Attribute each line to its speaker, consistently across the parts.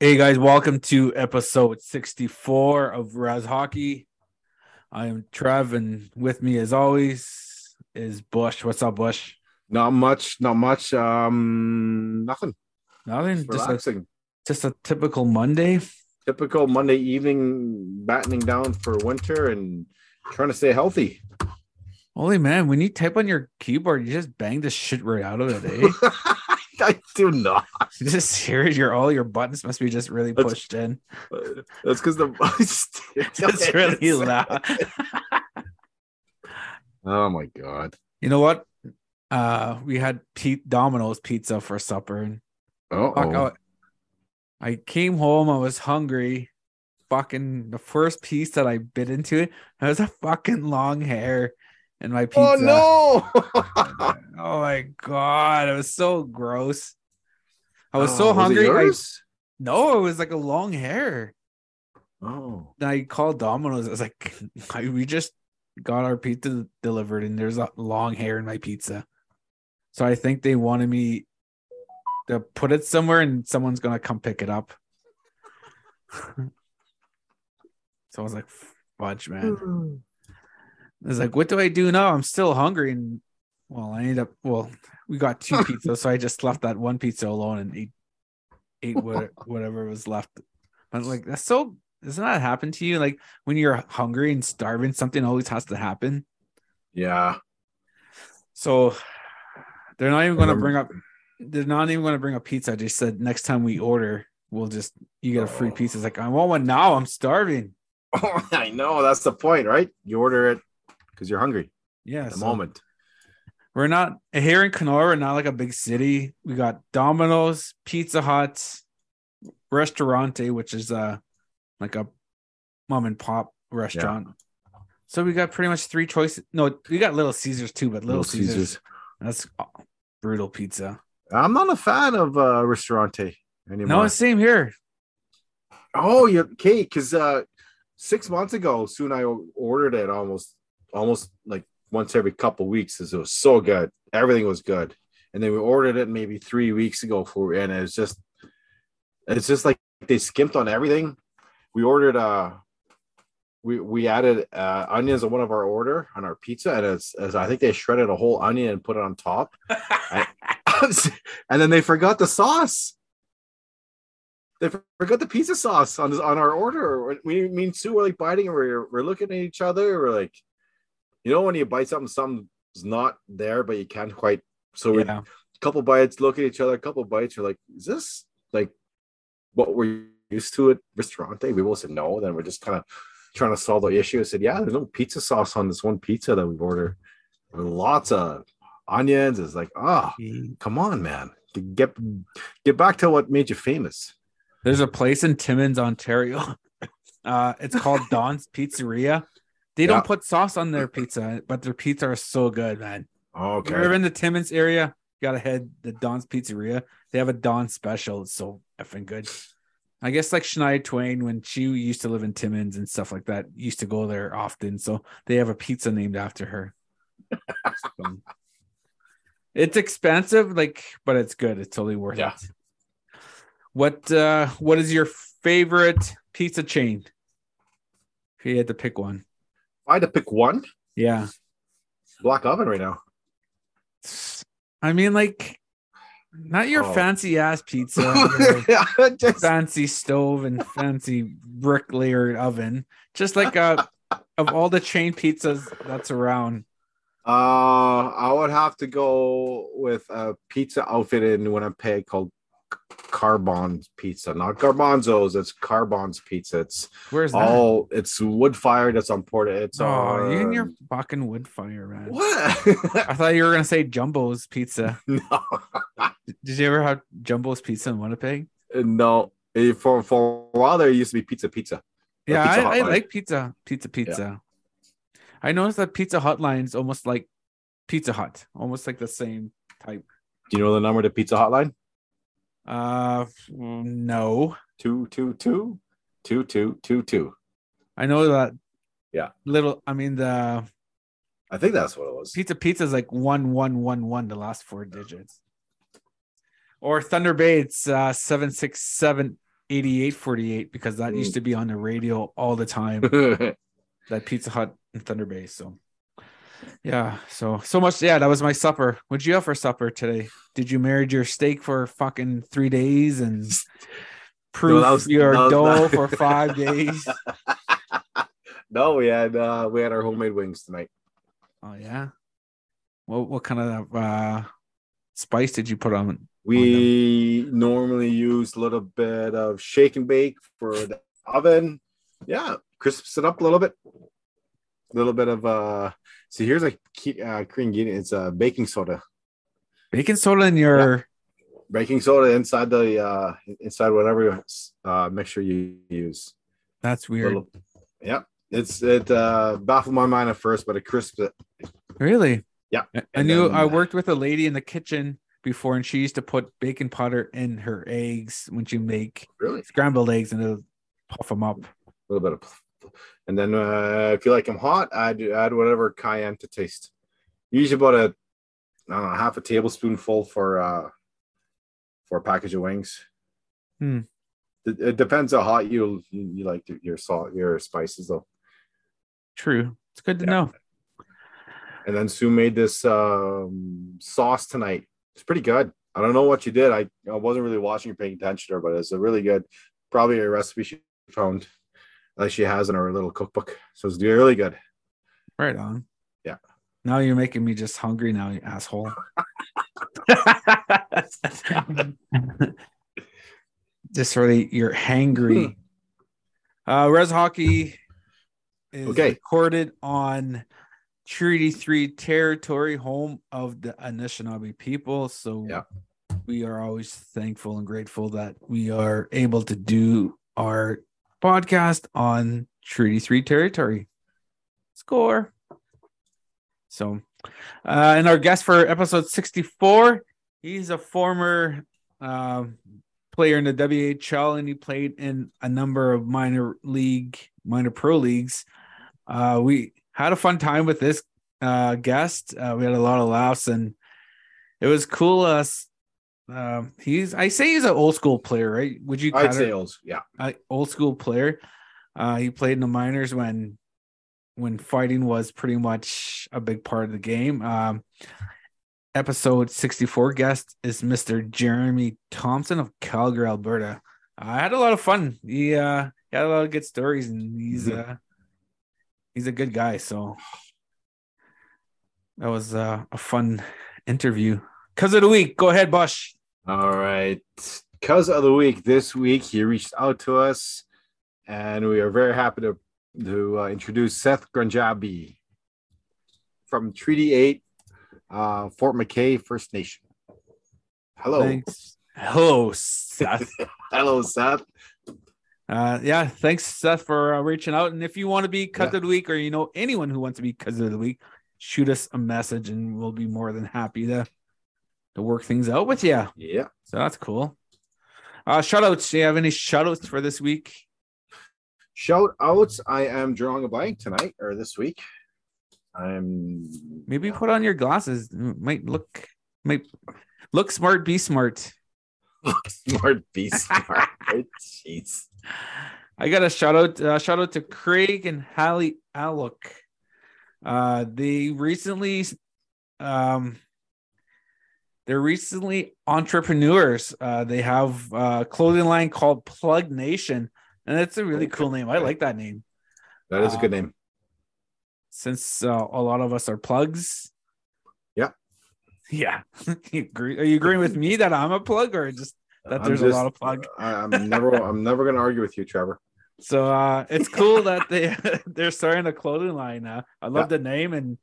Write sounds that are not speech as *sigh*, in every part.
Speaker 1: Hey guys, welcome to episode 64 of Res Hockey. I am Trev, and with me as always is Bush. What's up, Bush?
Speaker 2: Not much, not much. Um nothing.
Speaker 1: Nothing. Just a,
Speaker 2: Relaxing.
Speaker 1: just a typical Monday.
Speaker 2: Typical Monday evening battening down for winter and trying to stay healthy.
Speaker 1: Holy man, when you type on your keyboard, you just bang the shit right out of it, eh? *laughs* *laughs*
Speaker 2: I do not.
Speaker 1: you just hear it, your all your buttons must be just really
Speaker 2: That's-
Speaker 1: pushed in. *laughs*
Speaker 2: That's because the *laughs*
Speaker 1: It's really loud.
Speaker 2: Oh my god.
Speaker 1: you know what? Uh we had Pete Domino's pizza for supper and
Speaker 2: Oh,
Speaker 1: I came home. I was hungry. Fucking the first piece that I bit into it, it was a fucking long hair in my oh, pizza.
Speaker 2: oh no. *laughs*
Speaker 1: Oh my god, it was so gross. I was
Speaker 2: Oh,
Speaker 1: so
Speaker 2: it
Speaker 1: hungry. I, no, it was like a long hair.
Speaker 2: Oh.
Speaker 1: Then I called Domino's. I was like, *laughs* I, we just got our pizza delivered, and there's a long hair in my pizza. So I think they wanted me to put it somewhere, and someone's gonna come pick it up. *laughs* so I was like, fudge, man. Hmm. I was like, what do I do now? I'm still hungry, and well, I ended up. Well, we got two *laughs* pizzas, so I just left that one pizza alone and ate ate what, *laughs* whatever was left. But like, that's so. Doesn't that happen to you? Like when you're hungry and starving, something always has to happen.
Speaker 2: Yeah.
Speaker 1: So they're not even going to bring up. They're not even going to bring up pizza. I just said next time we order, we'll just you get a free
Speaker 2: Oh.
Speaker 1: pizza. It's like I want one now. I'm starving.
Speaker 2: Oh, *laughs* I know. That's the point, right? You order it because you're hungry
Speaker 1: Yeah,
Speaker 2: at the
Speaker 1: so-
Speaker 2: moment.
Speaker 1: We're not here in Kenora, we're not like a big city. We got Domino's, Pizza Hut, Restaurante, which is uh like a mom and pop restaurant. So we got pretty much three choices. No, we got Little Caesars too, but Little, Caesars, that's uh, brutal pizza.
Speaker 2: I'm not a fan of uh restaurante anymore.
Speaker 1: No, same here.
Speaker 2: oh, yeah, okay, because uh six months ago, soon I ordered it almost almost like once every couple weeks because it was so good. Everything was good. And then we ordered it maybe three weeks ago for and it's just it's just like they skimped on everything. We ordered uh we we added uh onions on one of our order on our pizza and it's, it's I think they shredded a whole onion and put it on top. *laughs* and then they forgot the sauce. They forgot the pizza sauce on on our order. We me and Sue were like biting, and we're we're looking at each other. We're like, you know, when you bite something, something's not there, but you can't quite. So we
Speaker 1: Yeah.
Speaker 2: a couple bites, look at each other, a couple bites. You're like, is this like what we're used to at restaurante? We both said no. Then we're just kind of trying to solve the issue. I said, yeah, there's no pizza sauce on this one pizza that we've ordered. Lots of onions. It's like, ah, come on, man. Get get back to what made you famous.
Speaker 1: There's a place in Timmins, Ontario. *laughs* Uh, it's called *laughs* Don's Pizzeria. They
Speaker 2: Yeah.
Speaker 1: don't put sauce on their pizza, but their pizza is so good, man. If you're in the Timmins area, you gotta head the Don's Pizzeria. They have a Don special. It's so effing good. I guess like Shania Twain, when she used to live in Timmins and stuff like that, used to go there often. So they have a pizza named after her. So, it's expensive, like, but it's good. It's totally worth
Speaker 2: Yeah.
Speaker 1: it. What uh what is your favorite pizza chain? If you had to pick one.
Speaker 2: I had to pick one,
Speaker 1: Yeah.
Speaker 2: Black Oven right now.
Speaker 1: I mean, like, not your
Speaker 2: Oh.
Speaker 1: fancy ass pizza, *laughs* *laughs*
Speaker 2: Just-
Speaker 1: fancy stove and fancy brick layered oven. Just like uh, *laughs* of all the chain pizzas that's around.
Speaker 2: Uh, I would have to go with a pizza outfit in Winnipeg called Carbon's Pizza, not Garbanzo's. It's Carbon's Pizza. It's
Speaker 1: Where's that?
Speaker 2: all it's wood fired. It's on Porta. It's
Speaker 1: oh,
Speaker 2: on
Speaker 1: you and your fucking wood fire, man.
Speaker 2: what?
Speaker 1: I thought you were gonna say Jumbo's Pizza. *laughs*
Speaker 2: no,
Speaker 1: Did you ever have Jumbo's Pizza in Winnipeg?
Speaker 2: no. Eh, For for a while there, it used to be Pizza Pizza.
Speaker 1: Yeah,
Speaker 2: Pizza
Speaker 1: I, I like pizza, pizza, pizza. I noticed that Pizza Hotline's almost like Pizza Hut, almost like the same type.
Speaker 2: Do you know the number to Pizza Hotline?
Speaker 1: Uh, no,
Speaker 2: Two two two two two two two.
Speaker 1: I know that.
Speaker 2: Yeah.
Speaker 1: little. I mean, the
Speaker 2: I think that's what it was.
Speaker 1: pizza pizza is like one one one one. The last four digits. Or Thunder Bay, it's uh, 767 8848 because that used to be on the radio all the time. *laughs* that Pizza Hut in Thunder Bay. So, yeah. So, so much. Yeah, that was my supper. What'd you have for supper today? Did you marry your steak for fucking three days and *laughs* proof
Speaker 2: that was-
Speaker 1: your
Speaker 2: that
Speaker 1: dough for five *laughs* days? *laughs*
Speaker 2: no, we had uh, we had our homemade wings tonight.
Speaker 1: Oh, yeah. What, what kind of uh, spice did you put on?
Speaker 2: We normally use a little bit of shake and bake for the oven. Yeah, crisps it up a little bit. A little bit of uh. See, here's a key, uh, Korean ingredient. It's uh, baking soda.
Speaker 1: Baking soda in your.
Speaker 2: Baking soda inside the uh inside whatever uh mixture you use.
Speaker 1: That's weird.
Speaker 2: Little- yeah, it's it uh baffled my mind at first, but it crisps it.
Speaker 1: Really?
Speaker 2: Yeah.
Speaker 1: I-
Speaker 2: And
Speaker 1: knew
Speaker 2: then-
Speaker 1: I worked with a lady in the kitchen before, and she used to put baking powder in her eggs when she make
Speaker 2: Really,
Speaker 1: scrambled eggs and it'll puff them up.
Speaker 2: a little bit of, and then uh, if you like them hot, add add whatever cayenne to taste. Usually about a know half a tablespoonful for uh for a package of wings.
Speaker 1: Hmm.
Speaker 2: It, it depends how hot you you, you like your salt your spices though.
Speaker 1: True. It's good to
Speaker 2: Yeah.
Speaker 1: know.
Speaker 2: And then Sue made this um, sauce tonight. It's pretty good. I don't know what you did. I, I wasn't really watching or paying attention to her, but it's a really good, probably a recipe she found like she has in her little cookbook. So it's really good.
Speaker 1: Right on.
Speaker 2: Yeah.
Speaker 1: Now you're making me just hungry now, you asshole. *laughs* just really you're hangry. uh Res Hockey is
Speaker 2: Okay.
Speaker 1: recorded on Treaty 3 territory, home of the Anishinaabe people. So
Speaker 2: Yeah.
Speaker 1: we are always thankful and grateful that we are able to do our podcast on Treaty 3 territory. Score. So, uh, and our guest for episode 64, he's a former um player in the WHL and he played in a number of minor league, minor pro leagues. Uh, we had a fun time with this uh, guest. Uh, we had a lot of laughs and it was cool. Uh, s- um, he's, I say he's an old school player, right? Would you
Speaker 2: I'd say old, yeah.
Speaker 1: uh, old school player. Uh, he played in the minors when when fighting was pretty much a big part of the game. Um, episode 64 guest is Mr. Jeremy Thompson of Calgary, Alberta. I had a lot of fun. He uh he had a lot of good stories and he's
Speaker 2: Mhm.
Speaker 1: uh he's a good guy. So that was uh, a fun interview. Cause of the week. Go ahead, Bush.
Speaker 2: All right. Cuz of the week this week, he reached out to us, and we are very happy to to uh, introduce Seth Granjabi from Treaty Eight, uh, Fort McKay First Nation. Hello,
Speaker 1: Thanks. Hello, Seth. *laughs*
Speaker 2: hello, Seth.
Speaker 1: Uh, yeah, thanks, Seth, for uh, reaching out. And if you want to be cut
Speaker 2: Yeah.
Speaker 1: of the week, or you know anyone who wants to be cut of the week, shoot us a message, and we'll be more than happy to to work things out with you.
Speaker 2: Yeah.
Speaker 1: So that's cool. Uh, shout outs. Do you have any shout outs for this week?
Speaker 2: Shout outs. I am drawing a blank tonight or this week. I'm
Speaker 1: Maybe put on your glasses. Might look might look smart, be smart.
Speaker 2: Look smart, be smart. *laughs* Jeez.
Speaker 1: I got a shout out. Uh, shout out to Craig and Hallie Allook. Uh, they recently, um, they're recently entrepreneurs. Uh, they have a clothing line called Plug Nation, and it's a really cool name. I like that name.
Speaker 2: That is a good name.
Speaker 1: Since uh, a lot of us are plugs.
Speaker 2: Yeah. *laughs*
Speaker 1: Yeah. *laughs* You agree- Are you agreeing with me that I'm a plug, or just that there's a lot of plug? *laughs*
Speaker 2: I'm never. I'm never going to argue with you, Trevor.
Speaker 1: So uh it's cool that they they're starting a clothing line. Uh, I love the name and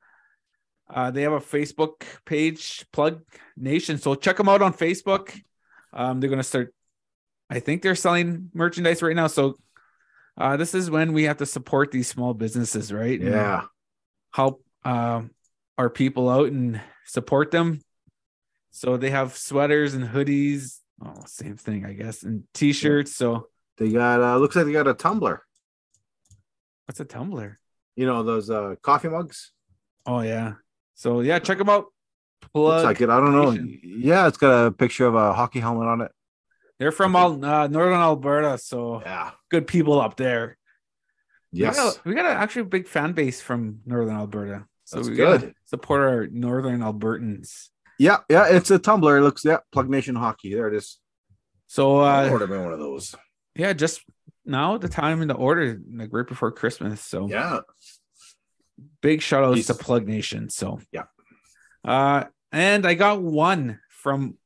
Speaker 1: uh they have a Facebook page, Plug Nation. So check them out on Facebook. Um they're gonna start I think they're selling merchandise right now. So uh this is when we have to support these small businesses, right? And
Speaker 2: Yeah.
Speaker 1: help um our people out and support them. So they have sweaters and hoodies. Oh, same thing, I guess, and t-shirts. So
Speaker 2: They got. uh Looks like they got a tumbler.
Speaker 1: what's a tumbler?
Speaker 2: You know those uh coffee mugs.
Speaker 1: Oh yeah. So yeah, check them out. Plug.
Speaker 2: Looks like it. I don't know.
Speaker 1: Nation.
Speaker 3: Yeah, it's got a picture of a hockey helmet on it.
Speaker 1: They're from Al- uh, Northern Alberta, so
Speaker 2: Yeah.
Speaker 1: good people up there.
Speaker 2: Yes.
Speaker 1: We got, a, we got actually a big fan base from Northern Alberta. So
Speaker 2: That's
Speaker 1: we
Speaker 2: good.
Speaker 1: support our Northern Albertans.
Speaker 3: Yeah, yeah, it's a tumbler. It looks yeah, Plug Nation Hockey. There it is.
Speaker 1: So
Speaker 2: I
Speaker 1: uh,
Speaker 2: ordered me one of those.
Speaker 1: yeah, just now the time in the order, like right before Christmas. So
Speaker 2: Yeah.
Speaker 1: Big shout outs to Plug Nation. So
Speaker 2: Yeah.
Speaker 1: Uh and I got one from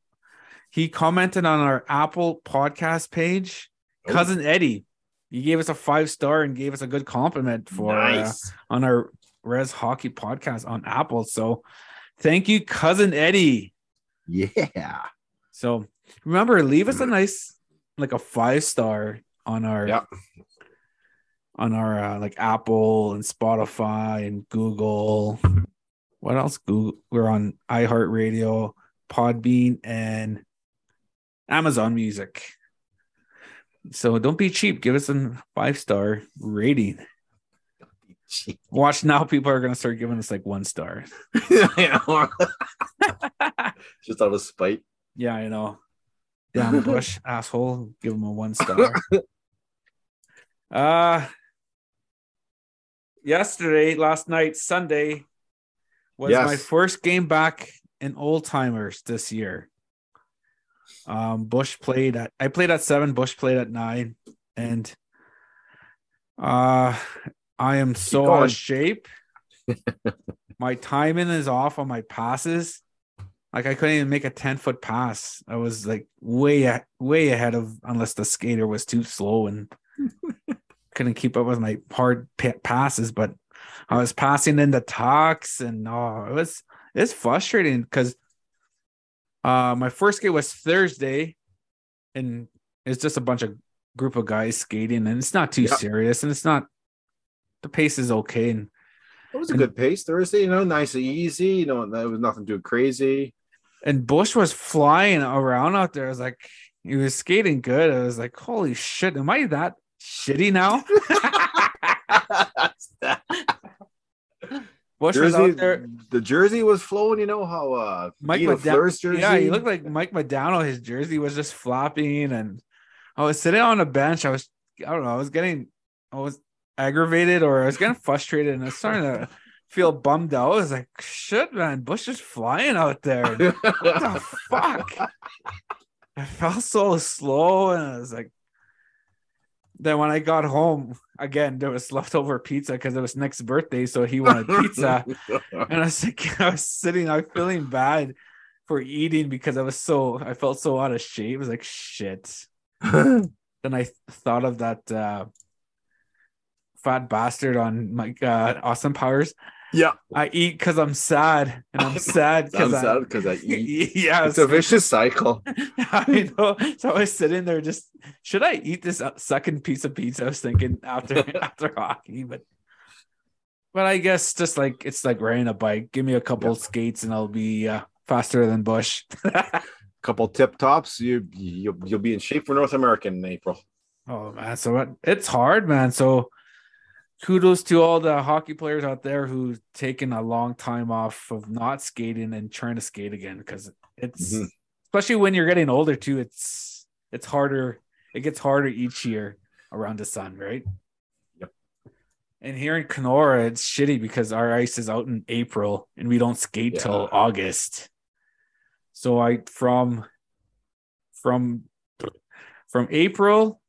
Speaker 1: he commented on our Apple podcast page.
Speaker 2: Oh.
Speaker 1: Cousin Eddie. He gave us a five star and gave us a good compliment for uh, on our Res Hockey podcast on Apple. So thank you, cousin Eddie.
Speaker 3: Yeah.
Speaker 1: So remember, leave us a nice like a five star on our
Speaker 2: Yeah.
Speaker 1: On our uh, like Apple and Spotify and Google. What else? Google. We're on iHeartRadio, Podbean, and Amazon Music. So don't be cheap. Give us a five star rating. Watch now. People are gonna start giving us like one star. *laughs*
Speaker 2: Just out of spite.
Speaker 1: Yeah, I know. Damn Bush *laughs* asshole. Give him a one star. *laughs* uh yesterday, last night, Sunday was
Speaker 2: Yes.
Speaker 1: my first game back in old timers this year. Um Bush played at I played at seven, Bush played at nine, and uh I am so out of shape. *laughs* my timing is off on my passes. Like I couldn't even make a 10 foot pass. I was like way way ahead of unless the skater was too slow and *laughs* couldn't keep up with my hard pa- passes. But I was passing in the talks and oh, it was it's frustrating because uh my first game was Thursday and it's just a bunch of group of guys skating and it's not too
Speaker 2: Yeah.
Speaker 1: serious and it's not the pace is okay and
Speaker 2: It was a good pace Thursday, you know, nice and easy. You know, it was nothing too crazy.
Speaker 1: and Bush was flying around out there. I was like, he was skating good. I was like, holy shit, am I that shitty now? *laughs* Bush
Speaker 2: jersey,
Speaker 1: out there.
Speaker 2: the jersey was flowing. You know how uh,
Speaker 1: Mike
Speaker 2: Guido
Speaker 1: Mada-
Speaker 2: Fleur's jersey.
Speaker 1: Yeah, he looked like Mike Modano. His jersey was just flopping, and I was sitting on a bench. I was, I don't know, I was getting, I was aggravated or I was getting frustrated, and I was starting to feel bummed out. I was like, shit, man, Bush is flying out there. what the *laughs* fuck? I felt so slow, and I was like, then when I got home again, there was leftover pizza because it was Nick's birthday, so he wanted pizza, *laughs* and I was like, *laughs* I was sitting, I was feeling bad for eating because I was so, I felt so out of shape. I was like, shit. *laughs* Then I th- thought of that uh, fat bastard on my uh, Austin Powers.
Speaker 2: Yeah,
Speaker 1: I eat because I'm sad, and I'm *laughs* sad
Speaker 2: I'm
Speaker 1: because I,
Speaker 2: sad because I *laughs* eat.
Speaker 1: yeah,
Speaker 2: It's a vicious cycle. *laughs*
Speaker 1: I know. So I was sitting there, just should I eat this uh, second piece of pizza? I was thinking after after hockey, but but I guess just like it's like riding a bike. Give me a couple skates, and I'll be uh, faster than Bush.
Speaker 2: Couple tip tops, you you'll, you'll be in shape for North American in April.
Speaker 1: oh man, so it's hard, man. So kudos to all the hockey players out there who've taken a long time off of not skating and trying to skate again because it's
Speaker 2: Mhm.
Speaker 1: especially when you're getting older too. It's it's harder. It gets harder each year around the sun, right?
Speaker 2: Yep.
Speaker 1: And here in Kenora, it's shitty because our ice is out in April and we don't skate till August. So I from from from April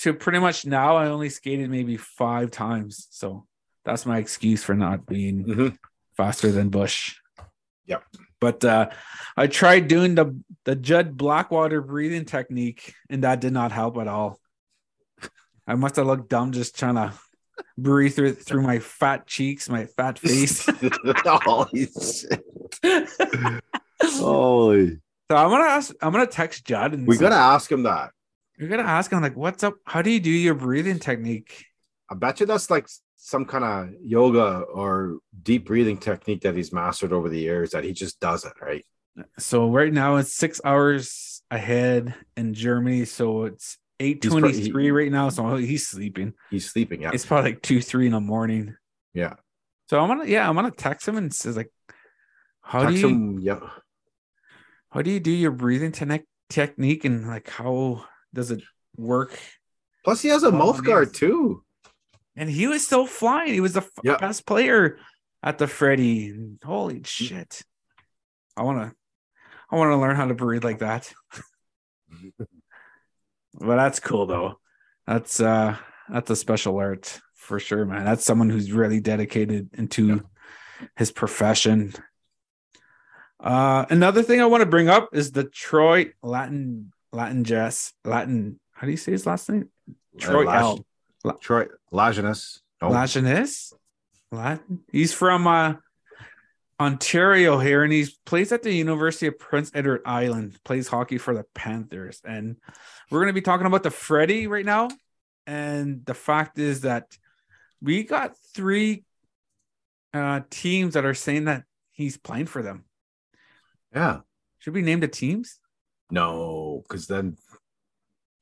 Speaker 1: to pretty much now, I only skated maybe five times. So that's my excuse for not being
Speaker 2: Mhm.
Speaker 1: faster than Bush.
Speaker 2: Yep.
Speaker 1: But uh, I tried doing the the Judd Blackwater breathing technique, and that did not help at all. *laughs* I must have looked dumb just trying to breathe through through my fat cheeks, my fat face. *laughs* *laughs*
Speaker 2: Holy shit. Holy.
Speaker 1: So I'm gonna ask. I'm gonna text Judd, and
Speaker 2: We
Speaker 1: say-
Speaker 2: gotta ask him that.
Speaker 1: You're gonna ask him like, "What's up? How do you do your breathing technique?"
Speaker 2: I bet you that's like some kind of yoga or deep breathing technique that he's mastered over the years that he just does it, right?
Speaker 1: So right now it's six hours ahead in Germany, so it's eight twenty three
Speaker 2: He's pro-
Speaker 1: twenty three right now. So he's sleeping.
Speaker 2: He's sleeping. Yeah.
Speaker 1: It's probably like two three in the morning.
Speaker 2: Yeah.
Speaker 1: So I'm gonna yeah I'm gonna text him and says like, How
Speaker 2: Text
Speaker 1: do you
Speaker 2: him, yeah.
Speaker 1: how do you do your breathing technique and like how does it work?
Speaker 2: Plus, he has a mouth guard too.
Speaker 1: And he was still flying. He was the
Speaker 2: Yeah.
Speaker 1: best player at the Freddy. Holy shit! I want to, I want to learn how to breathe like that. *laughs* But that's cool though. That's uh that's a special art for sure, man. That's someone who's really dedicated into his profession. Uh another thing I want to bring up is the Troy Latin Latin Jess Latin how do you say his last name? Troy
Speaker 2: Lash-
Speaker 1: L.
Speaker 2: Troy Lajeunesse. No.
Speaker 1: Lajeunesse? Latin. He's from uh Ontario here, and he plays at the University of Prince Edward Island. Plays hockey for the Panthers, and we're going to be talking about the Freddie right now. And the fact is that we got three uh, teams that are saying that he's playing for them.
Speaker 2: Yeah.
Speaker 1: Should we name the teams?
Speaker 2: No, because then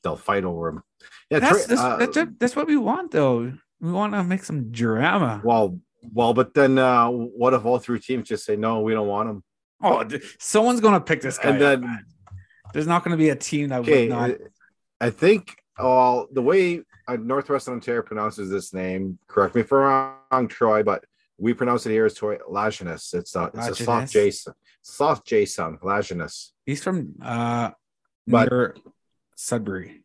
Speaker 2: they'll fight over him. Yeah.
Speaker 1: That's that's,
Speaker 2: uh,
Speaker 1: that's, that's what we want, though. We want to make some drama.
Speaker 2: well, well, but then uh, what if all three teams just say no, we don't want him?
Speaker 1: Oh, someone's going to pick this guy.
Speaker 2: And then-
Speaker 1: man. there's not going to be a team that
Speaker 2: Okay,
Speaker 1: would not.
Speaker 2: I think well the way uh, Northwest Ontario pronounces this name. Correct me if I'm wrong, Troy, but we pronounce it here as Troy Lajeunesse. It's a it's a soft
Speaker 1: Lajeunesse?
Speaker 2: Soft J sound,
Speaker 1: He's from uh
Speaker 2: But-
Speaker 1: near Sudbury,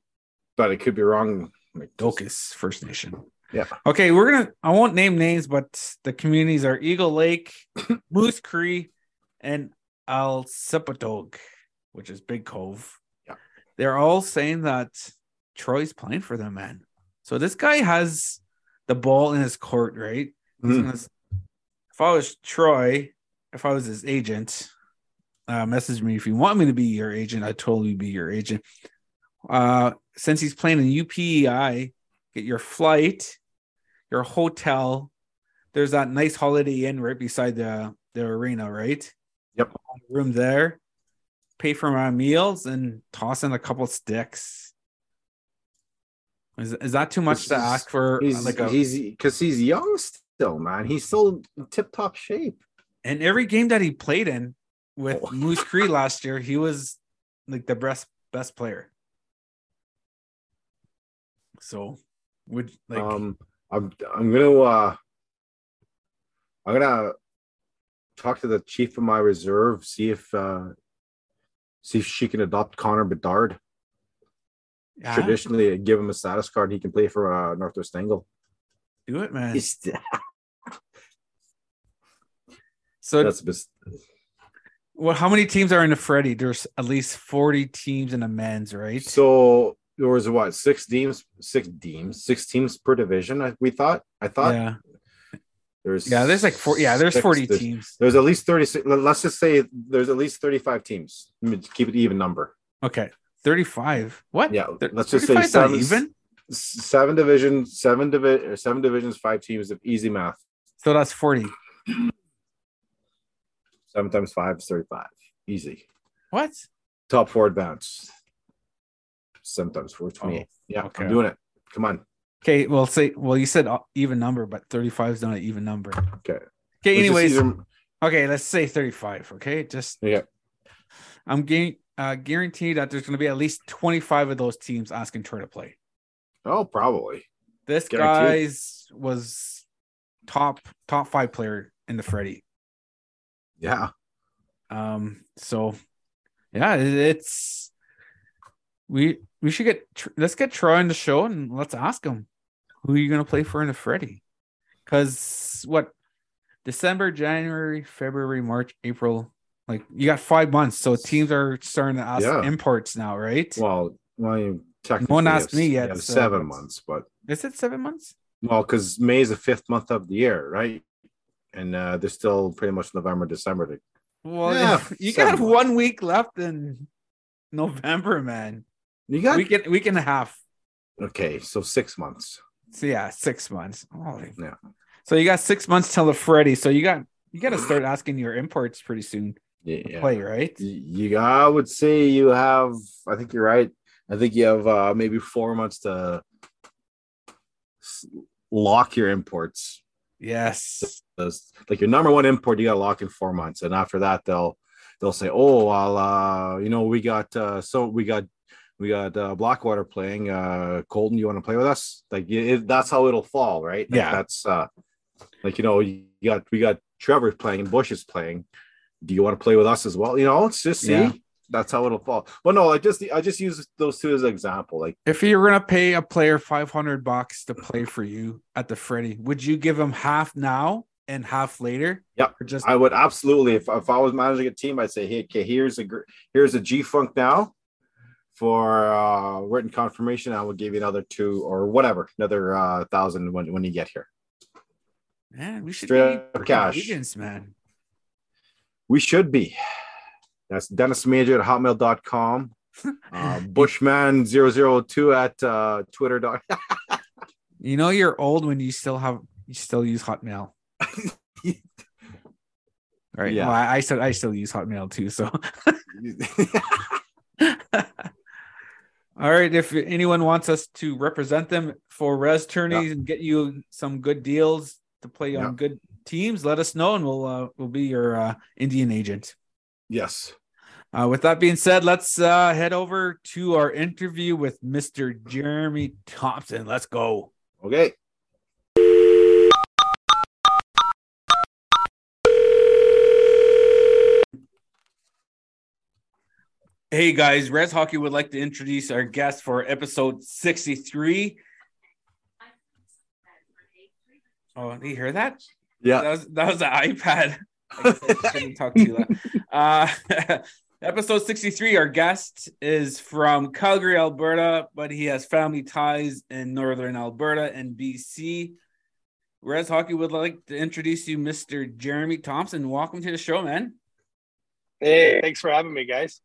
Speaker 2: But it could be wrong. Like,
Speaker 1: Dokis First Nation.
Speaker 2: Yeah.
Speaker 1: Okay, we're gonna. I won't name names, but the communities are Eagle Lake, *clears throat* Moose Cree, and Elsipogtog, which is Big Cove.
Speaker 2: Yeah.
Speaker 1: They're all saying that Troy's playing for them, man. So this guy has the ball in his court, right?
Speaker 2: Mhm.
Speaker 1: gonna if I was Troy, if I was his agent, uh, message me if you want me to be your agent. I'd totally be your agent. Uh, since he's playing in UPEI, get your flight, your hotel. There's that nice Holiday Inn right beside the the arena, right?
Speaker 2: Yep.
Speaker 1: Room there. Pay for my meals and toss in a couple sticks. Is, is that too much to ask for?
Speaker 2: He's
Speaker 1: like a,
Speaker 2: he's because he's young still, man. He's still in tip top shape.
Speaker 1: And every game that he played in with
Speaker 2: Oh.
Speaker 1: Moose Cree *laughs* last year, he was like the best best player. So would like
Speaker 2: um, I'm I'm gonna uh, I'm gonna talk to the chief of my reserve, see if uh, see if she can adopt Connor Bedard.
Speaker 1: yeah,
Speaker 2: Traditionally, give him a status card. He can play for uh, Northwest Angle.
Speaker 1: do it, man. *laughs* So
Speaker 2: That's bes-
Speaker 1: well, how many teams are in the Freddie? There's at least 40 teams in the men's, right?
Speaker 2: so. There was what six teams, six teams, six teams per division. I, we thought. I thought
Speaker 1: yeah.
Speaker 2: there's
Speaker 1: Yeah, there's like four yeah, there's
Speaker 2: six-
Speaker 1: 40
Speaker 2: there's-
Speaker 1: teams.
Speaker 2: There's at least 36. let- Let's just say there's at least 35 teams. Let me Keep it even number.
Speaker 1: Okay. 35. What?
Speaker 2: Yeah, let's just say
Speaker 1: 35 's not
Speaker 2: seven,
Speaker 1: even.
Speaker 2: seven divisions, seven divi- seven divisions, five teams of easy math.
Speaker 1: So that's 40.
Speaker 2: Seven times five is 35. Easy.
Speaker 1: What?
Speaker 2: Top four advance. Seven times four, 28. yeah,
Speaker 1: okay.
Speaker 2: I'm doing it. Come on.
Speaker 1: Okay, well say well you said uh, even number, but 35 is not an even number.
Speaker 2: Okay.
Speaker 1: Okay, anyways,
Speaker 2: either-
Speaker 1: Okay, let's say 35. Okay, just
Speaker 2: Yeah.
Speaker 1: I'm getting uh, guaranteed that there's going to be at least 25 of those teams asking Troy to play.
Speaker 2: Oh, probably.
Speaker 1: This
Speaker 2: Guaranteed.
Speaker 1: guy's was top top five player in the Freddie.
Speaker 2: Yeah.
Speaker 1: Um, so yeah, it's we we should get let's get Troy on the show and let's ask him who are you going to play for in the Freddie? Because what December, January, February, March, April, like you got five months, so teams are starting to ask
Speaker 2: Yeah.
Speaker 1: imports now, right?
Speaker 2: Well, well, you technically
Speaker 1: No one asked
Speaker 2: have-
Speaker 1: me yet, so
Speaker 2: seven months, but
Speaker 1: Is it seven months?
Speaker 2: well, because May is the fifth month of the year, right? And uh, there's still pretty much November, December to
Speaker 1: Well,
Speaker 2: Yeah,
Speaker 1: you got one week left in November, man.
Speaker 2: You got
Speaker 1: Week and week and a half.
Speaker 2: okay, so six months.
Speaker 1: So yeah, six months. Holy.
Speaker 2: Yeah.
Speaker 1: So you got six months till the Freddy. So you got you got to start asking your imports pretty soon.
Speaker 2: Yeah,
Speaker 1: Play right.
Speaker 2: You. I would say you have. I think you're right. I think you have uh, maybe four months to lock your imports.
Speaker 1: Yes.
Speaker 2: Those- like your number one import, you got to lock in four months, and after that, they'll they'll say, "Oh, well, uh, you know, we got uh, so we got we got uh, Blackwater playing. Uh, Colton, you want to play with us?" Like it, that's how it'll fall, right? Like,
Speaker 1: Yeah.
Speaker 2: that's uh, like you know, you got we got Trevor playing and Bush is playing. Do you want to play with us as well? You know, it's just see.
Speaker 1: Yeah.
Speaker 2: That's how it'll fall. Well, no, I just I just use those two as an example. Like,
Speaker 1: If you're gonna pay a player five hundred bucks to play for you at the Freddy, would you give him half now and half later?
Speaker 2: Yep.
Speaker 1: Just
Speaker 2: I would absolutely, if, if I was managing a team, I'd say, hey, okay, here's a here's a G Funk now for uh, written confirmation. I will give you another two or whatever, another uh, thousand when when you get here.
Speaker 1: man, we should
Speaker 2: Straight
Speaker 1: be
Speaker 2: up cash.
Speaker 1: agents, man.
Speaker 2: We should be. That's Dennis Major at hotmail.com. *laughs* Uh, Bushman002 at uh, Twitter. dot- *laughs*
Speaker 1: You know you're old when you still have you still use Hotmail. *laughs* Right.
Speaker 2: Yeah.
Speaker 1: Well, I, I still I still use Hotmail too. So all right. If anyone wants us to represent them for res tourneys and get you some good deals to play
Speaker 2: Yeah.
Speaker 1: on good teams, let us know and we'll uh, we'll be your uh, Indian agent.
Speaker 2: Yes.
Speaker 1: Uh, with that being said, let's uh, head over to our interview with Mr. Jeremy Thompson. Let's go.
Speaker 2: Okay.
Speaker 1: Hey guys, Res Hockey would like to introduce our guest for episode 63. Oh, did you hear that?
Speaker 2: Yeah.
Speaker 1: That was that was the iPad. I I shouldn't talk too loud. Uh, *laughs* episode 63, our guest is from Calgary, Alberta, but he has family ties in northern Alberta and BC. Res Hockey would like to introduce you, Mr. Jeremy Thompson. Welcome to the show, man.
Speaker 4: Hey, thanks for having me, guys.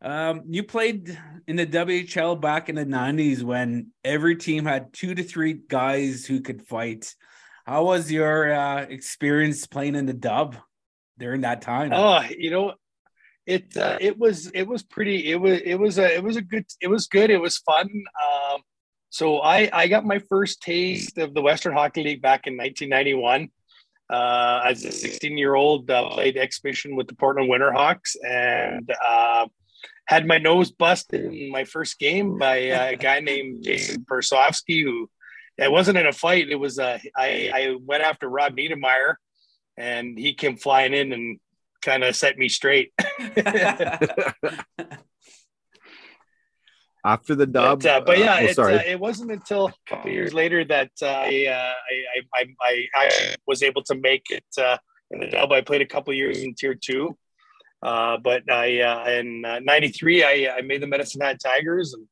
Speaker 1: Um, you played in the WHL back in the 90s when every team had two to three guys who could fight. How was your uh, experience playing in the dub during that time?
Speaker 4: Oh, you know, it uh, it was it was pretty. It was it was a it was a good. It was good. It was fun. Um, so I I got my first taste of the Western Hockey League back in 1991. Uh, as a 16 year old, uh, played exhibition with the Portland Winterhawks and uh, had my nose busted in my first game by a guy named Jason Persofsky, who it wasn't in a fight. It was uh, I I went after Rob Niedermayer, and he came flying in and kind of set me straight. *laughs*
Speaker 2: After the dub.
Speaker 4: But, uh, but yeah,
Speaker 2: oh,
Speaker 4: it,
Speaker 2: sorry.
Speaker 4: uh, it wasn't until a couple years later that uh, I, uh, I, I, I actually was able to make it uh, in the dub. I played a couple years in tier two. Uh, but I uh, in uh, '93 I, I made the Medicine Hat Tigers, and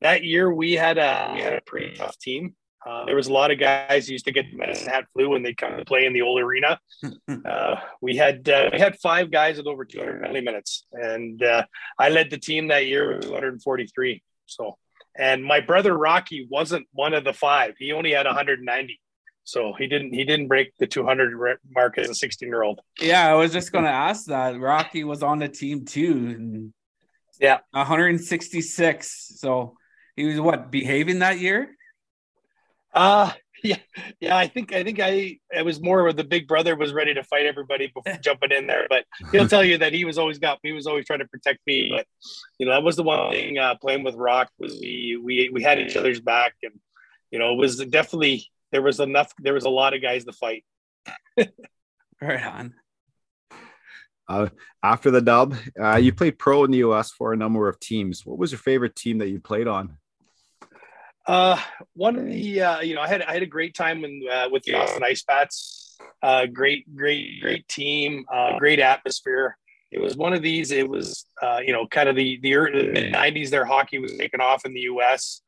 Speaker 4: that year we had a we had a pretty tough team. Uh, there was a lot of guys who used to get the Medicine Hat flu when they come to play in the old arena. *laughs* Uh, we had uh, we had five guys with over 200 minutes, and uh, I led the team that year with 243. So, and my brother Rocky wasn't one of the five. He only had 190. So he didn't he didn't break the 200 re- mark as a 16 year old.
Speaker 1: yeah, I was just going to ask that. Rocky was on the team too. And
Speaker 4: Yeah.
Speaker 1: 166. So he was what, behaving that year?
Speaker 4: Uh *laughs* yeah, yeah. I think I think I it was more of the big brother was ready to fight everybody before *laughs* jumping in there, but he'll tell you that he was always got he was always trying to protect me. But you know that was the one thing uh, playing with Rock was we we we had each other's back, and you know it was definitely there was enough there was a lot of guys to fight. *laughs*
Speaker 1: Right on.
Speaker 2: Uh, after the dub, uh, you played pro in the US for a number of teams. What was your favorite team that you played on?
Speaker 4: Uh, one of the uh, you know, I had I had a great time in, uh, with the Austin Ice Bats. Uh, great, great, great team. Uh, great atmosphere. It was one of these. It was uh, you know, kind of the the mid '90s. Their hockey was taking off in the U.S.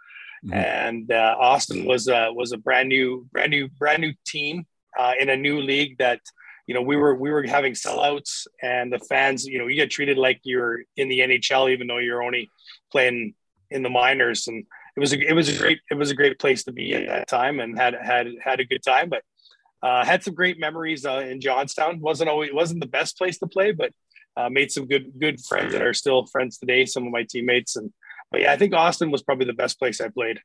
Speaker 2: Mhm.
Speaker 4: and uh, Austin was uh, was a brand new, brand new, brand new team uh, in a new league that you know we were we were having sellouts and the fans. You know, you get treated like you're in the NHL even though you're only playing in the minors and it was a, it was a great it was a great place to be at that time and had had had a good time but uh, had some great memories uh, in Johnstown. Wasn't always wasn't the best place to play but uh, made some good good friends that are still friends today some of my teammates. And but yeah I think Austin was probably the best place I played.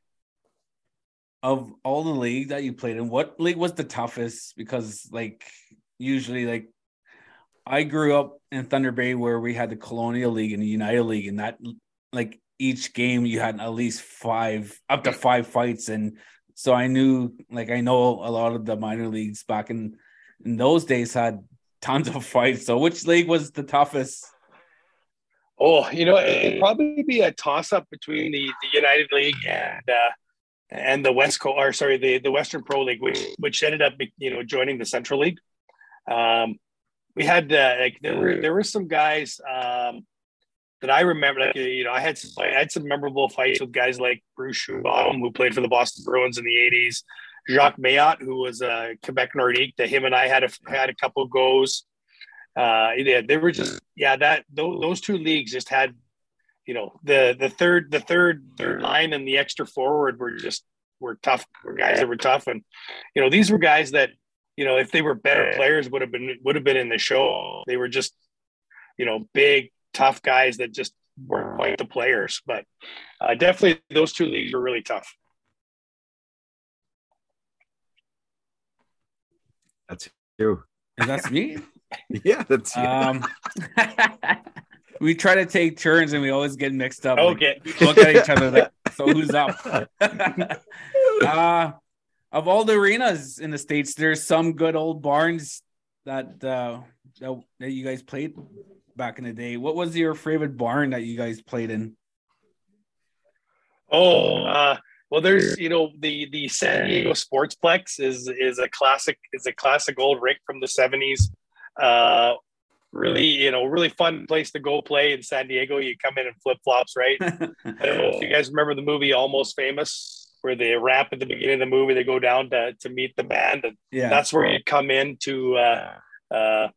Speaker 1: Of all the league that you played in, what league was the toughest? Because like usually, like I grew up in Thunder Bay where we had the Colonial League and the United League, and that like each game you had at least five up to five fights, and so I knew like I know a lot of the minor leagues back in in those days had tons of fights. So which league was the toughest?
Speaker 4: Oh, you know, it'd probably be a toss up between the, the United League and uh, and the West Coast, or sorry, the, the Western Pro League, which which ended up you know joining the Central League. Um, we had uh, like there were there were some guys um, that I remember. Like you know, I had some, I had some memorable fights with guys like Bruce Shoebottom, who played for the Boston Bruins in the '80s. Jacques Mailhot, who was a uh, Quebec Nordique, that him and I had a had a couple goes. Uh, yeah, they were just yeah that those, those two leagues just had you know the the third the third third line and the extra forward were just were tough were guys that were tough and you know these were guys that you know if they were better players would have been would have been in the show they were just you know big tough guys that just weren't quite the players but uh, definitely those two leagues were really tough
Speaker 2: That's you.
Speaker 1: And that's me. *laughs*
Speaker 2: Yeah, that's you.
Speaker 1: Um, *laughs* we try to take turns and we always get mixed up. like,
Speaker 4: okay
Speaker 1: look at each other. That, so who's up? *laughs* uh, of all the arenas in the states, there's some good old barns that uh, that, that you guys played back in the day. What was your favorite barn that you guys played in?
Speaker 4: Oh, uh, well, there's you know the the San Diego Sportsplex is is a classic is a classic old rink from the '70s. Uh, really, you know, really fun place to go play in San Diego. You come in in flip flops, right? *laughs* I don't know if you guys remember the movie Almost Famous, where they rap at the beginning of the movie. They go down to to meet the band, and
Speaker 1: yeah,
Speaker 4: that's where you come in to. Uh, uh,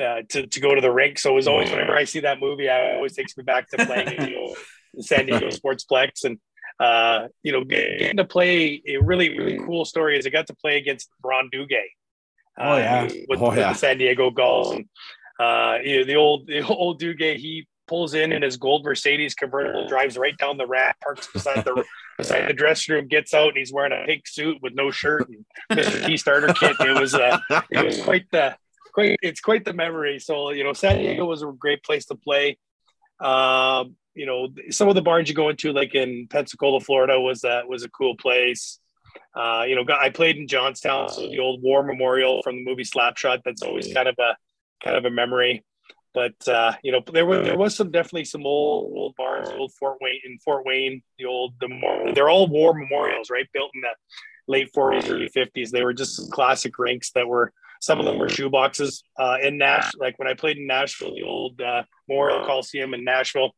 Speaker 4: uh, to, to go to the rink. So it was always whenever I see that movie, I it always takes me back to playing, you know, the *laughs* San Diego Sportsplex. And uh, you know, getting to play a really, really cool story is I got to play against Ron Duguay. Uh,
Speaker 1: Oh, yeah.
Speaker 4: with,
Speaker 2: Oh,
Speaker 4: with
Speaker 2: yeah.
Speaker 4: the San Diego Gulls. And, uh, you know, the old, the old Duguay, he pulls in in his gold Mercedes convertible, drives right down the ramp, parks beside the *laughs* beside the dressing room, gets out, and he's wearing a pink suit with no shirt and Mr. *laughs* T starter kit. It was, uh, it was quite the quite it's quite the memory. So you know, San Diego was a great place to play. Um, you know, some of the barns you go into, like in Pensacola, Florida, was uh, was a cool place. Uh, you know, I played in Johnstown, so the old war memorial from the movie Slapshot. That's always kind of a kind of a memory. But uh, you know, there was there was some definitely some old old barns, old Fort Wayne in Fort Wayne, the old the they're all war memorials, right? Built in the late 40s, early 50s. They were just classic rinks that were some of them were shoe boxes. Uh, in Nash, like when I played in Nashville, the old uh, Memorial Coliseum in Nashville,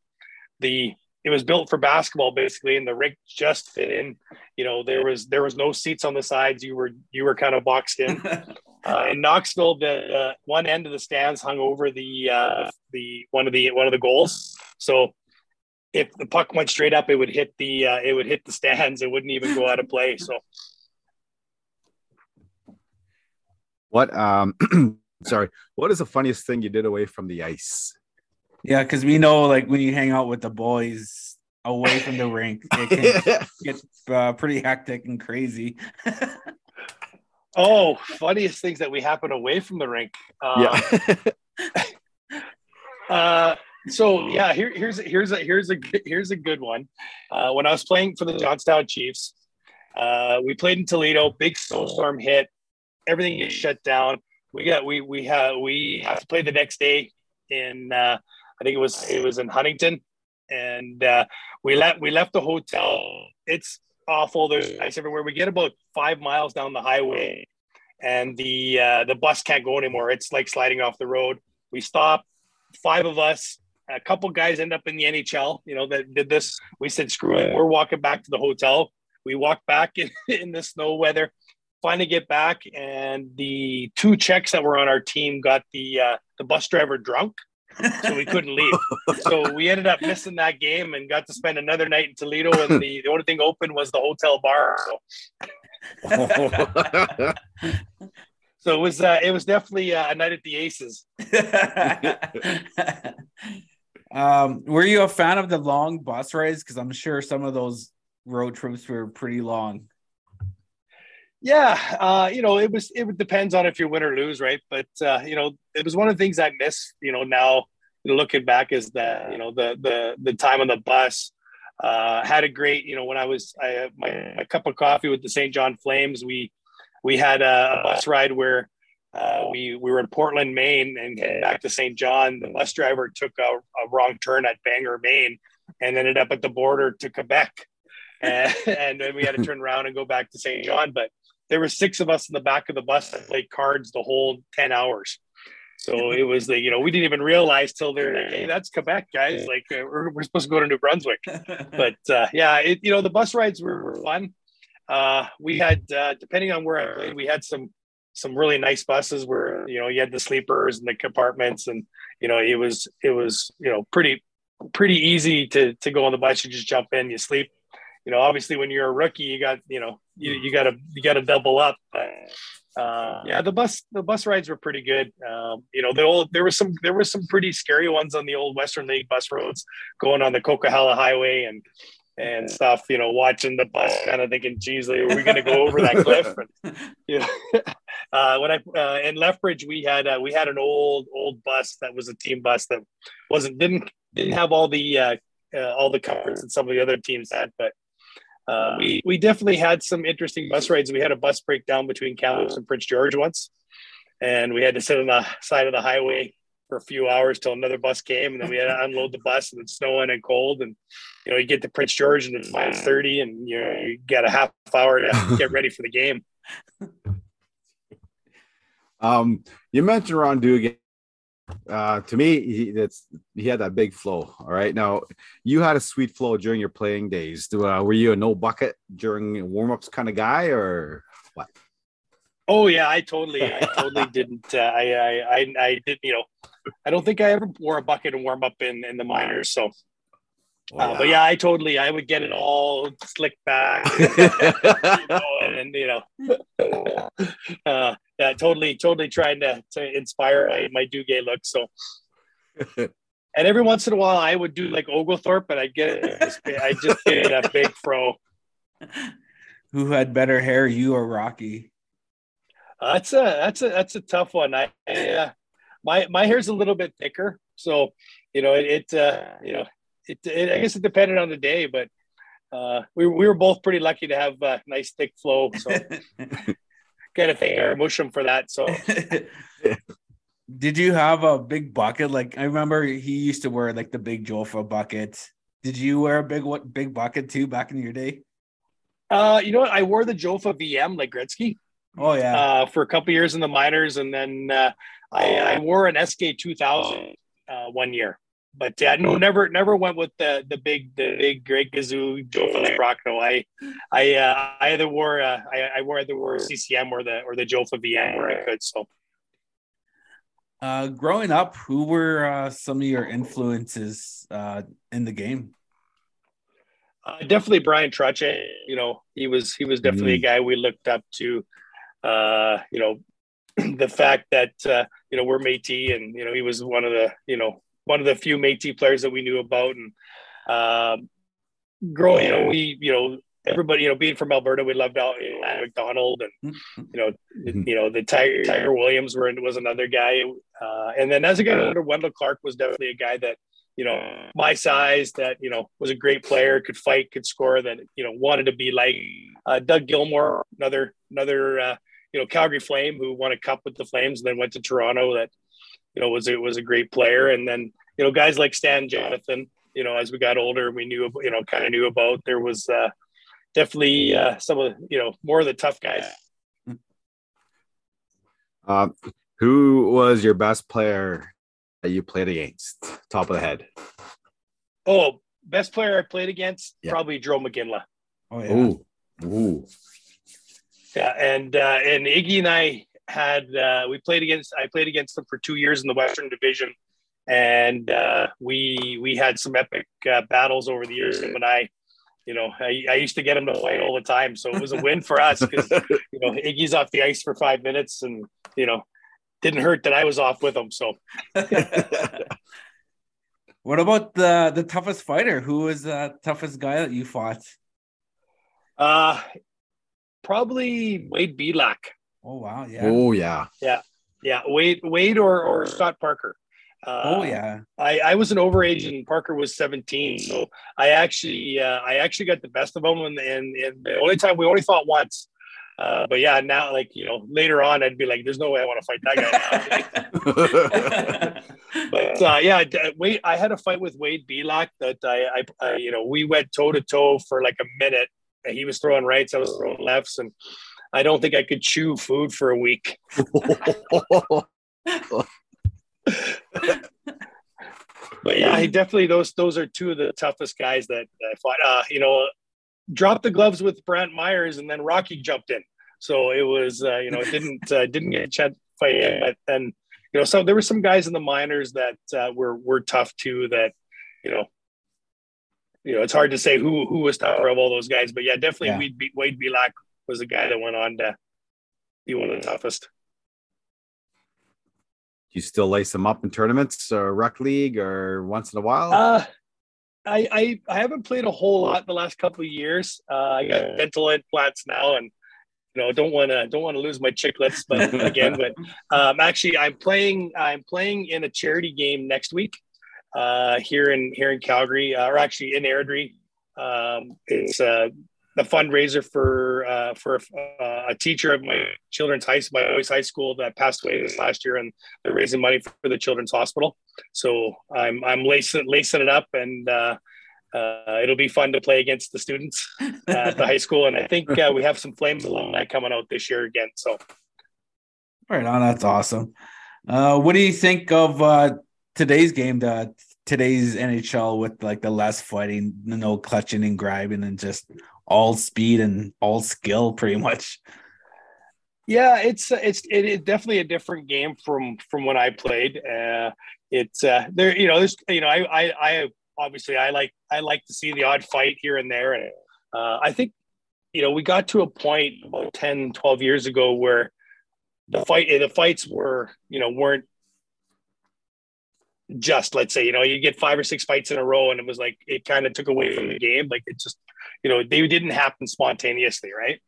Speaker 4: the it was built for basketball basically, and the rink just fit in. You know, there was there was no seats on the sides. You were you were kind of boxed in. *laughs* Uh, in Knoxville, the uh, one end of the stands hung over the uh, the one of the one of the goals. So if the puck went straight up, it would hit the uh, it would hit the stands. It wouldn't even go out of play. So
Speaker 2: What um *clears throat* sorry, what is the funniest thing you did away from the ice?
Speaker 1: yeah, because we know like when you hang out with the boys away from the rink, *laughs* it can get uh, pretty hectic and crazy.
Speaker 4: oh, funniest things that we happen away from the rink. Uh,
Speaker 2: yeah. *laughs*
Speaker 4: Uh, so yeah, here, here's here's a here's a here's a good one. Uh, when I was playing for the Johnstown Chiefs, uh, we played in Toledo. Big snowstorm hit. Everything gets shut down. We got we we have we have to play the next day in uh, I think it was it was in Huntington, and uh, we left we left the hotel. It's awful. There's ice everywhere. We get about five miles down the highway, and the uh, the bus can't go anymore. It's like sliding off the road. We stop. Five of us. A couple guys end up in the NHL. You know that did this. We said screw it. We're walking back to the hotel. We walk back *laughs* in, in the snow weather. Finally get back, and the two Czechs that were on our team got the uh, the bus driver drunk, so we couldn't leave. *laughs* so we ended up missing that game and got to spend another night in Toledo. And the, the only thing open was the hotel bar. So, *laughs* so it was uh, it was definitely uh, a night at the Aces. *laughs*
Speaker 1: um, were you a fan of the long bus rides? Because I'm sure some of those road trips were pretty long.
Speaker 4: Yeah, uh, you know, it was it depends on if you win or lose, right? But uh, you know, it was one of the things I miss. You know, now you know, looking back is that you know the the the time on the bus. Uh, had a great, you know, when I was I my, my cup of coffee with the Saint John Flames. We we had a, a bus ride where uh, we we were in Portland, Maine, and back to Saint John. The bus driver took a, a, wrong turn at Bangor, Maine, and ended up at the border to Quebec, *laughs* and, and then we had to turn around and go back to Saint John. But there were six of us in the back of the bus that played cards the whole 10 hours. So it was the, you know, we didn't even realize till they're like, hey, that's Quebec, guys. Like, uh, we're, we're supposed to go to New Brunswick. *laughs* But uh, yeah, it, you know, the bus rides were, were fun. Uh, we had, uh, depending on where I played, we had some some really nice buses where you know you had the sleepers and the compartments, and you know it was it was you know pretty pretty easy to to go on the bus. You just jump in, you sleep, you know, obviously when you're a rookie, you got, you know, you, you gotta, you gotta double up. Uh, yeah, the bus, the bus rides were pretty good. Um, you know, the old, there was some, there were some pretty scary ones on the old Western League bus roads going on the Coquihalla Highway and, and stuff, you know, watching the bus, kind of thinking, geez, are we going to go over that cliff? And, you know, uh, when I, uh, in Lethbridge, we had, uh, we had an old, old bus that was a team bus that wasn't, didn't, didn't have all the, uh, uh, all the comforts that some of the other teams had, but uh, we we definitely had some interesting bus rides. We had a bus breakdown between Kamloops and Prince George once, and we had to sit on the side of the highway for a few hours till another bus came, and then we had to unload the bus, and it's snowing and cold, and you know you get to Prince George and it's minus thirty, and you know, you got a half hour to *laughs* get ready for the game.
Speaker 2: Um, you mentioned Ron Duguay uh, to me, he, that's he had that big flow. All right, now you had a sweet flow during your playing days. Uh, were you a no bucket during warm ups kind of guy, or what?
Speaker 4: Oh yeah, I totally, I totally *laughs* didn't. Uh, I, I, I, I did. You know, I don't think I ever wore a bucket and warm up in in the minors. So, oh, uh, but yeah, I totally, I would get it all slicked back, *laughs* you know, and you know, *laughs* uh, yeah, totally, totally trying to, to inspire my, my Duguay look. So, *laughs* and every once in a while, I would do like Oglethorpe, but I get I just get a big *laughs* fro.
Speaker 1: Who had better hair, you or Rocky?
Speaker 4: Uh, that's a that's a that's a tough one. I, I uh, my my hair's a little bit thicker, so you know it. it uh, you know, it, it, I guess it depended on the day, but uh, we we were both pretty lucky to have a nice thick flow. So *laughs* of thank our Mushroom for that. So, *laughs*
Speaker 1: did you have a big bucket? Like I remember he used to wear like the big Jofa bucket. Did you wear a big what big bucket too back in your day?
Speaker 4: Uh, you know what? I wore the Jofa VM like Gretzky.
Speaker 1: Oh yeah.
Speaker 4: Uh, for a couple years in the minors, and then uh, I, I wore an SK two thousand uh, one year. But yeah, no, never, never went with the the big, the big Greg Gazoo Joe Rock. No, I, I, uh, I either wore, uh, I, I wore either wore CCM or the or the Jofa VM where I could. So,
Speaker 1: uh, growing up, who were uh, some of your influences uh, in the game?
Speaker 4: Uh, definitely Bryan Trottier. You know, he was he was definitely mm. a guy we looked up to. Uh, you know, *clears throat* the fact that uh, you know we're Métis, and you know he was one of the you know one of the few Métis players that we knew about. And um, growing, you know, we, you know, everybody, you know, being from Alberta, we loved you know, McDonald and mm-hmm. you know, mm-hmm. you know, the Tiger, Tiger Williams were was another guy. Uh, and then as a guy older, Wendel Clark was definitely a guy that you know my size that you know was a great player, could fight, could score. That you know wanted to be like uh, Doug Gilmour, another another uh, you know Calgary Flame who won a cup with the Flames and then went to Toronto. That you know, was it was a great player. And then, you know, guys like Stan Jonathan, you know, as we got older, we knew, you know, kind of knew about. There was uh, definitely uh, some of, you know, more of the tough guys.
Speaker 2: Um, who was your best player that you played against? Top of the head.
Speaker 4: Oh, best player I played against, yeah. probably Jarome Iginla.
Speaker 2: Oh yeah. Ooh. Ooh.
Speaker 4: Yeah, and uh, and Iggy and I had uh, we played against I played against them for two years in the Western Division, and uh, we we had some epic uh, battles over the years. Him and I, you know, I, I used to get him to fight all the time, so it was a win for us because *laughs* you know Iggy's off the ice for five minutes, and you know, didn't hurt that I was off with him. So. *laughs*
Speaker 1: what about the the toughest fighter? Who was the toughest guy that you fought?
Speaker 4: Uh probably Wade Belak.
Speaker 1: Oh wow, yeah.
Speaker 2: Oh yeah.
Speaker 4: Yeah, Yeah. Wade, Wade, or or Scott Parker. Uh,
Speaker 1: oh yeah.
Speaker 4: I, I was an overage and Parker was 17. So I actually uh, I actually got the best of them and, and, and the only time we only fought once. Uh, but yeah, now like you know later on I'd be like, there's no way I want to fight that guy. Now. *laughs* but uh, yeah, d- wait, I had a fight with Wade Belak that I, I, I you know we went toe to toe for like a minute. He was throwing rights, I was throwing lefts, and I don't think I could chew food for a week. But yeah, he definitely those those are two of the toughest guys that, that I fought. Uh, you know, dropped the gloves with Brantt Myhres, and then Rocky jumped in. So it was uh, you know it didn't uh, didn't get a chance fight, yet, but then you know so there were some guys in the minors that uh, were were tough too. That you know. You know, it's hard to say who who was tougher of all those guys, but yeah, definitely
Speaker 1: Yeah.
Speaker 4: Wade, Wade Belak was the guy that went on to be one of the toughest.
Speaker 2: you still lace them up in tournaments or rec league or once in a while?
Speaker 4: Uh, I, I I haven't played a whole lot the last couple of years. Uh, I got dental implants now, and you know don't want to don't want to lose my chicklets. But *laughs* again, but um, actually, I'm playing I'm playing in a charity game next week uh, here in here in Calgary, uh, or actually in Airdrie. Um, it's uh, the fundraiser for uh, for uh, a teacher of my children's high my boys' high school that passed away this last year, and they're raising money for the children's hospital. So I'm I'm lacing lacing it up, and uh, uh, it'll be fun to play against the students at the high school. And I think uh, we have some Flames alumni coming out this year again. So
Speaker 1: Right on, that's awesome. Uh, what do you think of uh, today's game? The today's NHL with like the less fighting, no clutching and grabbing, and just all speed and all skill, pretty much.
Speaker 4: yeah, it's it's it, it definitely a different game from from when I played. Uh, it's uh, there, you know, there's you know, I I, I obviously I like I like to see the odd fight here and there, and uh, I think you know we got to a point about 10, 12 years ago where the fight the fights were you know weren't just let's say you know you get five or six fights in a row and it was like it kind of took away from the game like it just you know they didn't happen spontaneously right?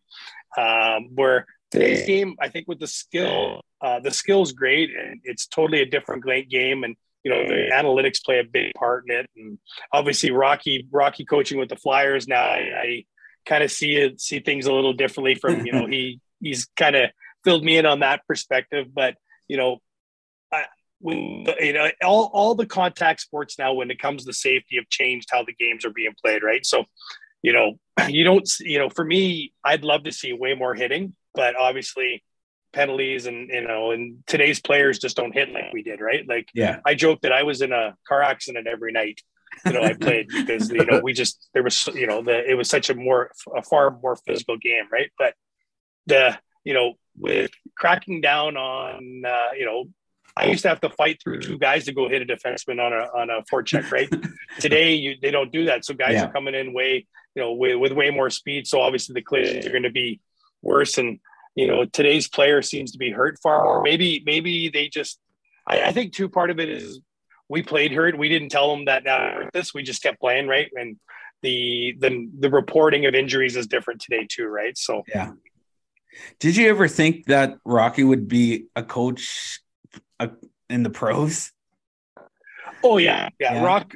Speaker 4: Um where today's game i think with the skill uh the skill's great and it's totally a different great game and you know the analytics play a big part in it. And obviously rocky rocky coaching with the flyers now i, I kind of see it see things a little differently from you know *laughs* he he's kind of filled me in on that perspective. But you know I, when you know all, all the contact sports now when it comes to safety have changed how the games are being played right? So you know you don't you know for me i'd love to see way more hitting but obviously penalties and you know and today's players just don't hit like we did right like
Speaker 1: Yeah.
Speaker 4: i joke that i was in a car accident every night you know i played *laughs* because you know we just there was you know the it was such a more a far more physical game right but the you know with cracking down on uh, you know I used to have to fight through two guys to go hit a defenseman on a on a forecheck, right? *laughs* Today, you they don't do that. So guys
Speaker 1: Yeah.
Speaker 4: are coming in way, you know, with, with way more speed. So obviously the collisions are going to be worse. And you know, today's player seems to be hurt far more. Maybe maybe they just. I, I think too. Part of it is we played hurt. We didn't tell them that this. We just kept playing, right? And the the the reporting of injuries is different today too, right? So
Speaker 1: Yeah. Did you ever think that Rocky would be a coach uh, in the pros?
Speaker 4: Oh yeah, yeah.
Speaker 1: Yeah.
Speaker 4: Rock,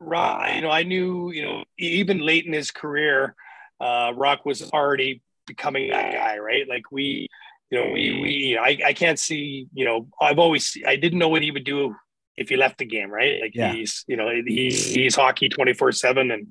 Speaker 4: Rock. You know, I knew. You know, even late in his career, uh, Rock was already becoming that guy, right? Like we, you know, we, we. I, I can't see. You know, I've always. I didn't know what he would do if he left the game, right? Like
Speaker 1: Yeah.
Speaker 4: he's, you know, he's he's hockey twenty four seven, and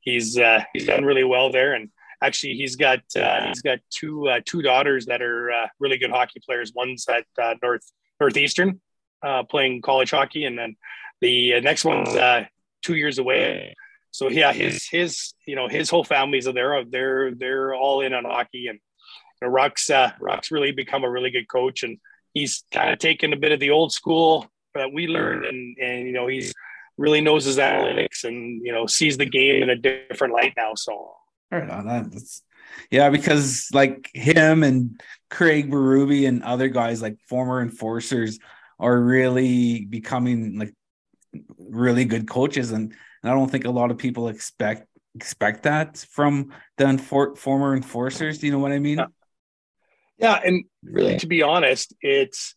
Speaker 4: he's uh, he's done really well there. And actually, he's got uh, he's got two uh, two daughters that are uh, really good hockey players. One's at uh, North Northeastern, uh, playing college hockey, and then the next one's uh, two years away. So yeah, his his you know his whole family's are there. They're they're all in on hockey, and you know, Rock's uh, Rock's really become a really good coach, and he's kind of taken a bit of the old school that we learned, and and you know he's really knows his analytics, and you know sees the game in a different light now. So
Speaker 1: Right on. That's, yeah, because like him and Craig Berube and other guys like former enforcers are really becoming like really good coaches, and, and I don't think a lot of people expect expect that from the enfor- former enforcers. Do you know what I mean?
Speaker 4: Yeah. Yeah, and really, to be honest, it's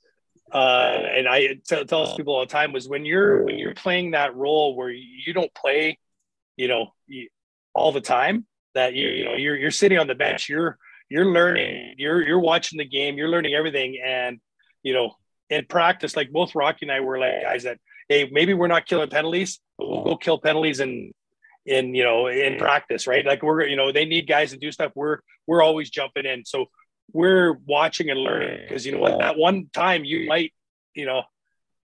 Speaker 4: uh, and I tell, tell people all the time was when you're when you're playing that role where you don't play, you know, all the time. That you you know you're you're sitting on the bench, you're you're learning, you're you're watching the game, you're learning everything, and you know in practice, like both Rocky and I were like guys that hey maybe we're not killing penalties, but we'll go kill penalties in in you know in practice, right? Like we're you know they need guys to do stuff. We're we're always jumping in, so we're watching and learning because you know what? That one time you might you know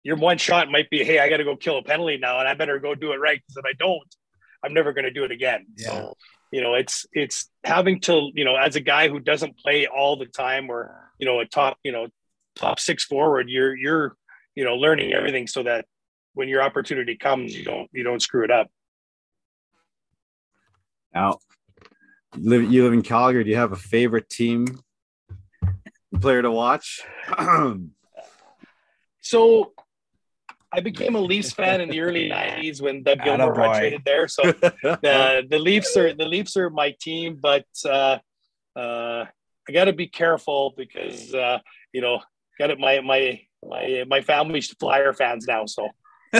Speaker 4: your one shot might be hey i got to go kill a penalty now and i better go do it right because if i don't i'm never going to do it again.
Speaker 1: Yeah.
Speaker 4: so you know it's it's having to you know as a guy who doesn't play all the time or you know a top you know top six forward you're you're you know learning everything so that when your opportunity comes you don't you don't screw it up
Speaker 2: Now, live, you live in Calgary. Do you have a favorite team player to watch? *clears throat*
Speaker 4: So I became a Leafs fan in the early *laughs* '90s when Doug Gilmour got traded there. So *laughs* the the Leafs are the Leafs are my team, but uh, uh, I got to be careful because uh, you know got it. My my my my family's Flyer fans now, so *laughs*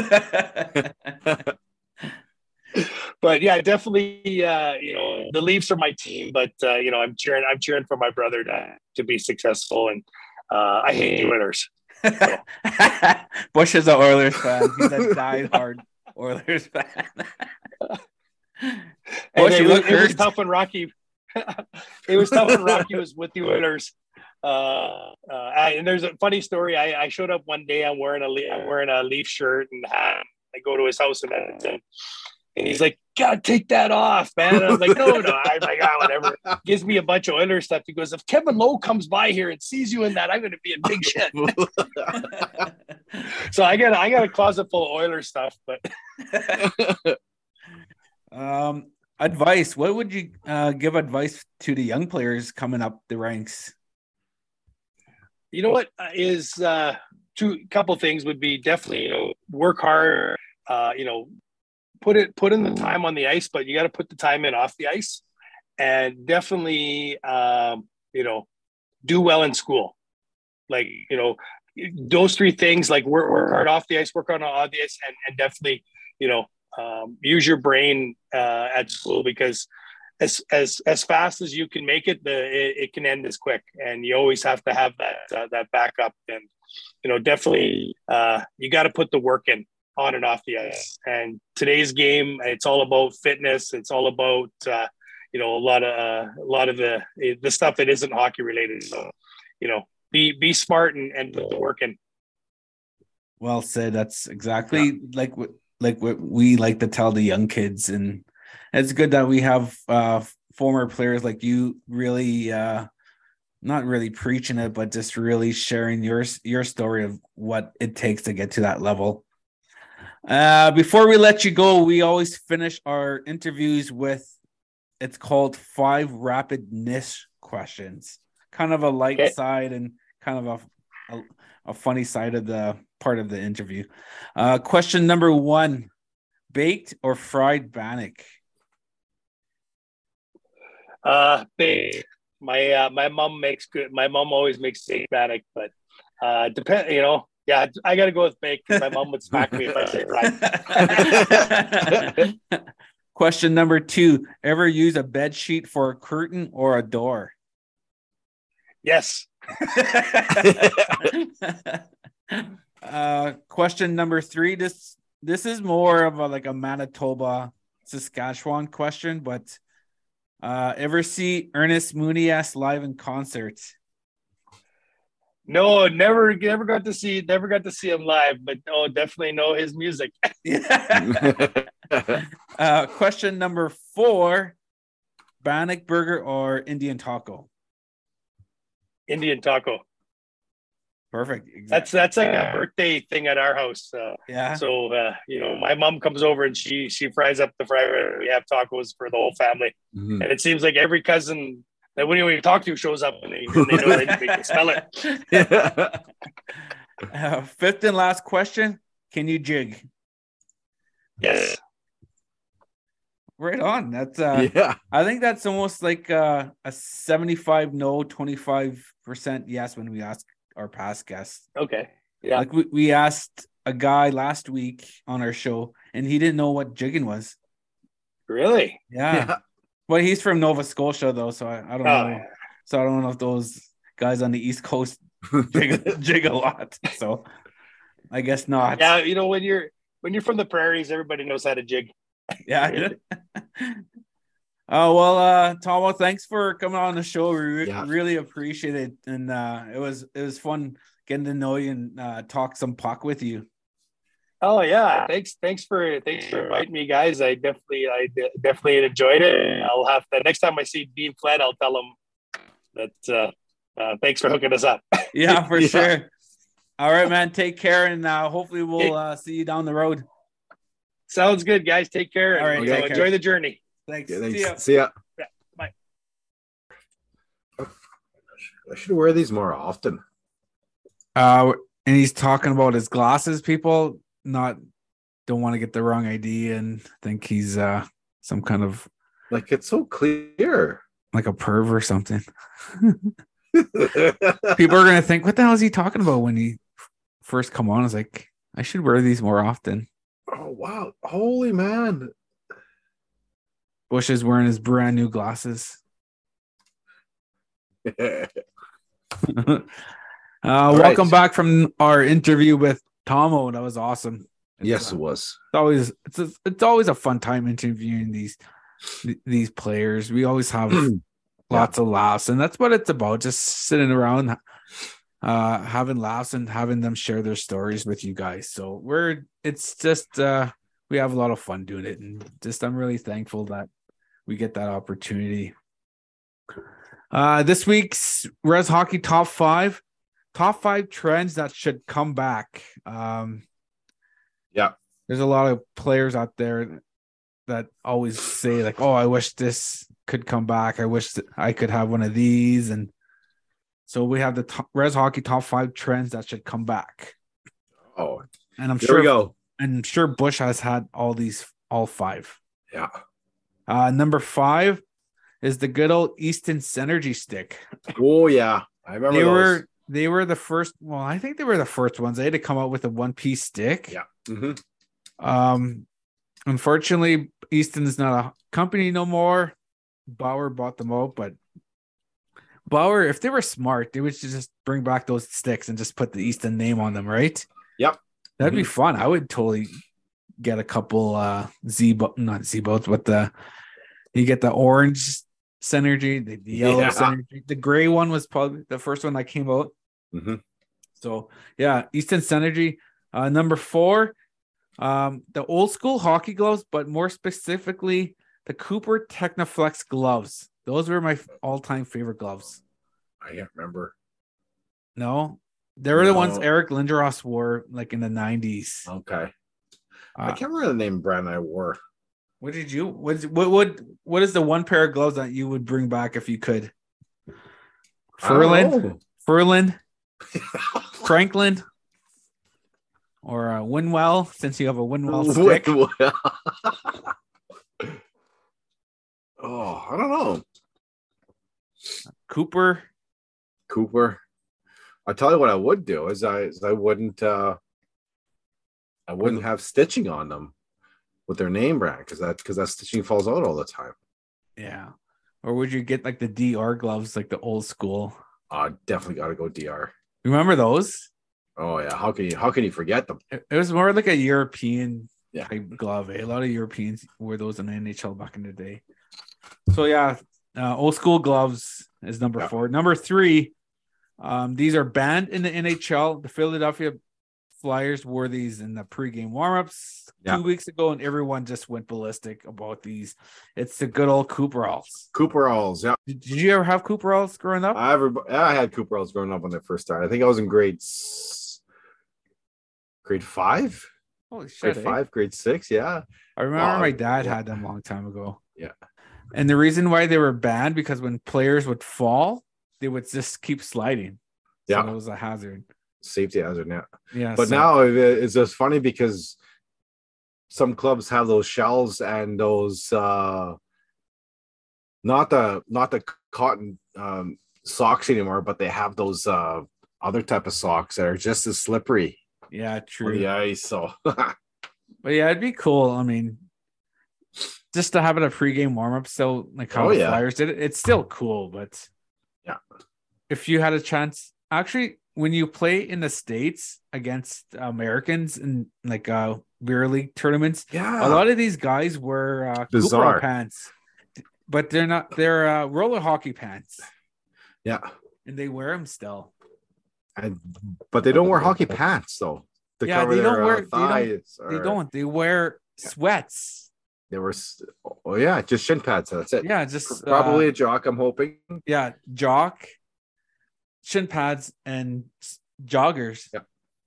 Speaker 4: but yeah, definitely. Uh, you know, the Leafs are my team, but uh, you know, I'm cheering. I'm cheering for my brother to to be successful, and uh, I hate the Oilers. *laughs*
Speaker 1: Bush is an Oilers fan. He's a die-hard *laughs* Oilers fan. Bush,
Speaker 4: it, was, it was tough when Rocky. *laughs* it was tough when Rocky was with the Oilers. Uh, uh, I, and there's a funny story. I, I showed up one day. I'm wearing a I'm wearing a Leaf shirt and hat. I go to his house in Edmonton, and he's like, "God, take that off, man." And I'm like, "No, no." I'm like, "Ah, whatever." *laughs* Gives me a bunch of Oilers stuff. He goes, "If Kevin Lowe comes by here and sees you in that, I'm going to be in big shit." *laughs* so I got I got a closet full of Oilers stuff, but *laughs*
Speaker 1: um, advice. What would you uh, give advice to the young players coming up the ranks?
Speaker 4: you know what uh, uh two couple things would be definitely you know work hard uh you know put it put in the time on the ice but you got to put the time in off the ice and definitely um you know do well in school. Like you know those three things like work, work hard off the ice work on on the ice and, and definitely you know um, use your brain uh, at school because as as as fast as you can make it, the it, it can end as quick, and you always have to have that uh, that backup. And you know, definitely, uh, you got to put the work in on and off the ice. And today's game, it's all about fitness. It's all about uh, you know a lot of uh, a lot of the the stuff that isn't hockey related. So you know, be be smart and, and put the work in.
Speaker 1: Well said. That's exactly like what like what we like to tell the young kids, and it's good that we have uh, former players like you really uh, not really preaching it, but just really sharing your your story of what it takes to get to that level. Uh, before we let you go, we always finish our interviews with it's called five rapid niche questions, kind of a light
Speaker 4: Okay.
Speaker 1: side and kind of a, a a funny side of the part of the interview. Uh, question number one: baked or fried bannock?
Speaker 4: Uh, baked. My uh, my mom makes good. My mom always makes baked bannock, but uh, depend. You know, yeah, I got to go with baked because my mom would smack me if I said fried. *laughs*
Speaker 1: Question number two: Ever use a bed sheet for a curtain or a door?
Speaker 4: Yes. *laughs*
Speaker 1: uh, question number three. This this is more of a like a Manitoba, Saskatchewan question, but uh, ever see Ernest Monias live in concert?
Speaker 4: No, never, never got to see, never got to see him live, but oh, definitely know his music. *laughs* *laughs*
Speaker 1: uh, question number four: Bannock burger or Indian taco?
Speaker 4: Indian taco.
Speaker 1: Perfect.
Speaker 4: That's that's like a birthday thing at our house. Uh,
Speaker 1: yeah.
Speaker 4: so uh, you know, my mom comes over and she she fries up the fryer. We have tacos for the whole family,
Speaker 2: Mhm.
Speaker 4: and it seems like every cousin that when you talk to shows up and they, and they know they, they can smell it. *laughs*
Speaker 1: Uh, fifth and last question: Can you jig?
Speaker 4: Yes,
Speaker 1: right on. That's uh
Speaker 2: yeah.
Speaker 1: I think that's almost like uh, a 75 no, 25% yes when we ask our past guests.
Speaker 4: Okay. Yeah.
Speaker 1: Like we, we asked a guy last week on our show and he didn't know what jigging was.
Speaker 4: Really?
Speaker 1: Yeah.
Speaker 2: Yeah.
Speaker 1: Well, he's from Nova Scotia though, so I, I don't
Speaker 4: Oh,
Speaker 1: know. So I don't know if those guys on the East Coast *laughs* jig, jig a lot. So I guess not.
Speaker 4: yeah. You know, when you're when you're from the prairies, everybody knows how to jig.
Speaker 1: Yeah. *laughs* *laughs* Oh well, uh, Tomo, thanks for coming on the show. We re-
Speaker 2: Yeah.
Speaker 1: really appreciate it, and uh, it was it was fun getting to know you and uh, talk some puck with you.
Speaker 4: Oh yeah. Thanks. Thanks for thanks for inviting me, guys. I definitely I de- definitely enjoyed it. I'll have the next time I see Dean Flett, I'll tell him that uh, uh, thanks for hooking us up. *laughs*
Speaker 1: Yeah, for
Speaker 2: Yeah.
Speaker 1: sure. All right, man. Take care, and uh, hopefully we'll uh, see you down the road.
Speaker 4: Sounds good, guys. Take care.
Speaker 1: All right,
Speaker 4: and,
Speaker 1: take
Speaker 4: uh, enjoy the journey.
Speaker 1: Thanks.
Speaker 2: Yeah,
Speaker 1: See ya.
Speaker 2: See ya.
Speaker 4: Yeah, bye.
Speaker 2: I should wear these more often.
Speaker 1: Uh, and he's talking about his glasses. People not don't want to get the wrong idea and think he's uh some kind of
Speaker 2: Like it's so clear.
Speaker 1: like a perv or something. *laughs* People are gonna think, what the hell is he talking about when he first come on? I was like, I should wear these more often.
Speaker 2: oh wow. Holy man.
Speaker 1: Bush is wearing his brand new glasses. *laughs* *laughs* uh, welcome
Speaker 2: right.
Speaker 1: back from our interview with Tomo. That was awesome. It's,
Speaker 2: yes,
Speaker 1: uh,
Speaker 2: it was.
Speaker 1: it's always it's a, it's always a fun time interviewing these th- these players. We always have *clears throat* lots of laughs, and that's what it's about. Just sitting around, uh, having laughs and having them share their stories with you guys. So we're it's just uh, we have a lot of fun doing it, and just I'm really thankful that we get that opportunity. Uh, this week's Res Hockey Top Five, top five trends that should come back. Um,
Speaker 2: Yeah.
Speaker 1: there's a lot of players out there that always say like, "Oh, I wish this could come back. I wish that I could have one of these." And so we have the top, Res Hockey top five trends that should come back.
Speaker 2: Oh,
Speaker 1: And I'm sure,
Speaker 2: we go.
Speaker 1: and I'm sure Bush has had all these, all five.
Speaker 2: Yeah.
Speaker 1: Uh, number five is the good old Easton Synergy stick.
Speaker 2: Oh yeah. I remember
Speaker 1: They
Speaker 2: those.
Speaker 1: were they were the first. Well, I think they were the first ones. They had to come out with a one piece stick.
Speaker 2: Yeah. Mhm.
Speaker 1: Um, unfortunately, Easton is not a company no more. Bauer bought them out, but Bauer, if they were smart, they would just bring back those sticks and just put the Easton name on them, right?
Speaker 2: Yep.
Speaker 1: That'd be fun. I would totally get a couple uh Z not Z boats, but the you get the orange synergy, the, the yellow
Speaker 2: Yeah.
Speaker 1: synergy. The gray one was probably the first one that came out.
Speaker 2: Mhm.
Speaker 1: So yeah, Easton Synergy. Uh, number four, um, the old school hockey gloves, but more specifically, the Cooper Technoflex gloves. Those were my all time favorite gloves.
Speaker 2: I can't remember.
Speaker 1: No, they were the ones Eric Lindros wore like in the 90s.
Speaker 2: Okay. I
Speaker 1: Uh,
Speaker 2: can't remember the name brand I wore.
Speaker 1: What did you, what, what, what, what is the one pair of gloves that you would bring back if you could?
Speaker 2: I don't
Speaker 1: Furlan,
Speaker 2: know.
Speaker 1: Furlan, *laughs* Franklin, or uh, Winwell, since you have a Winwell stick. *laughs*
Speaker 2: oh, I don't know.
Speaker 1: Cooper.
Speaker 2: Cooper. I tell you what I would do is I is I wouldn't uh I wouldn't have stitching on them with their name brand because that because that stitching falls out all the time.
Speaker 1: Yeah. Or would you get like the DR gloves, like the old school?
Speaker 2: Uh definitely gotta go DR.
Speaker 1: Remember those?
Speaker 2: Oh yeah, how can you how can you forget them?
Speaker 1: It it was more like a European
Speaker 2: Yeah.
Speaker 1: type glove. eh? A lot of Europeans wore those in the NHL back in the day. So yeah, uh, old school gloves is number
Speaker 2: Yeah.
Speaker 1: four. Number three, um, these are banned in the NHL. The Philadelphia Flyers wore these in the pregame warmups
Speaker 2: Yeah.
Speaker 1: two weeks ago, and everyone just went ballistic about these. It's the good old Cooperalls.
Speaker 2: Cooper Alls, yeah.
Speaker 1: Did, did you ever have Cooperalls growing up?
Speaker 2: I ever I had Cooperalls growing up when they first started. I think I was in grade grade five,
Speaker 1: Holy shit!
Speaker 2: grade
Speaker 1: eh?
Speaker 2: five, grade six. Yeah,
Speaker 1: I remember
Speaker 2: Wow,
Speaker 1: my dad
Speaker 2: yeah.
Speaker 1: had them a long time ago.
Speaker 2: Yeah.
Speaker 1: And the reason why they were banned because when players would fall, they would just keep sliding. So
Speaker 2: Yeah.
Speaker 1: it was a hazard.
Speaker 2: Safety hazard now.
Speaker 1: Yeah.
Speaker 2: But
Speaker 1: so-
Speaker 2: now it's just funny because some clubs have those shells and those uh not the not the cotton um socks anymore, but they have those uh other type of socks that are just as slippery
Speaker 1: Yeah, true.
Speaker 2: Yeah. So *laughs*
Speaker 1: But yeah, it'd be cool. I mean, just to have it a pregame warm up, so like how
Speaker 2: Oh,
Speaker 1: the
Speaker 2: yeah.
Speaker 1: Flyers did it, it's still cool. But
Speaker 2: Yeah.
Speaker 1: if you had a chance, actually, when you play in the states against Americans in like uh beer league tournaments,
Speaker 2: yeah,
Speaker 1: a lot of these guys wear uh,
Speaker 2: Bizarre.
Speaker 1: Cooper pants, but they're not. They're uh, roller hockey pants,
Speaker 2: yeah,
Speaker 1: and they wear them still.
Speaker 2: and but they don't wear hockey pants though. To
Speaker 1: Yeah,
Speaker 2: cover
Speaker 1: they don't
Speaker 2: their, uh,
Speaker 1: wear- they don't-
Speaker 2: thighs
Speaker 1: They don't. They wear sweats.
Speaker 2: They were. Oh yeah, just shin pads. That's it.
Speaker 1: Yeah, just uh,
Speaker 2: Probably a jock. I'm hoping.
Speaker 1: yeah, jock, shin pads, and joggers.
Speaker 2: Yeah.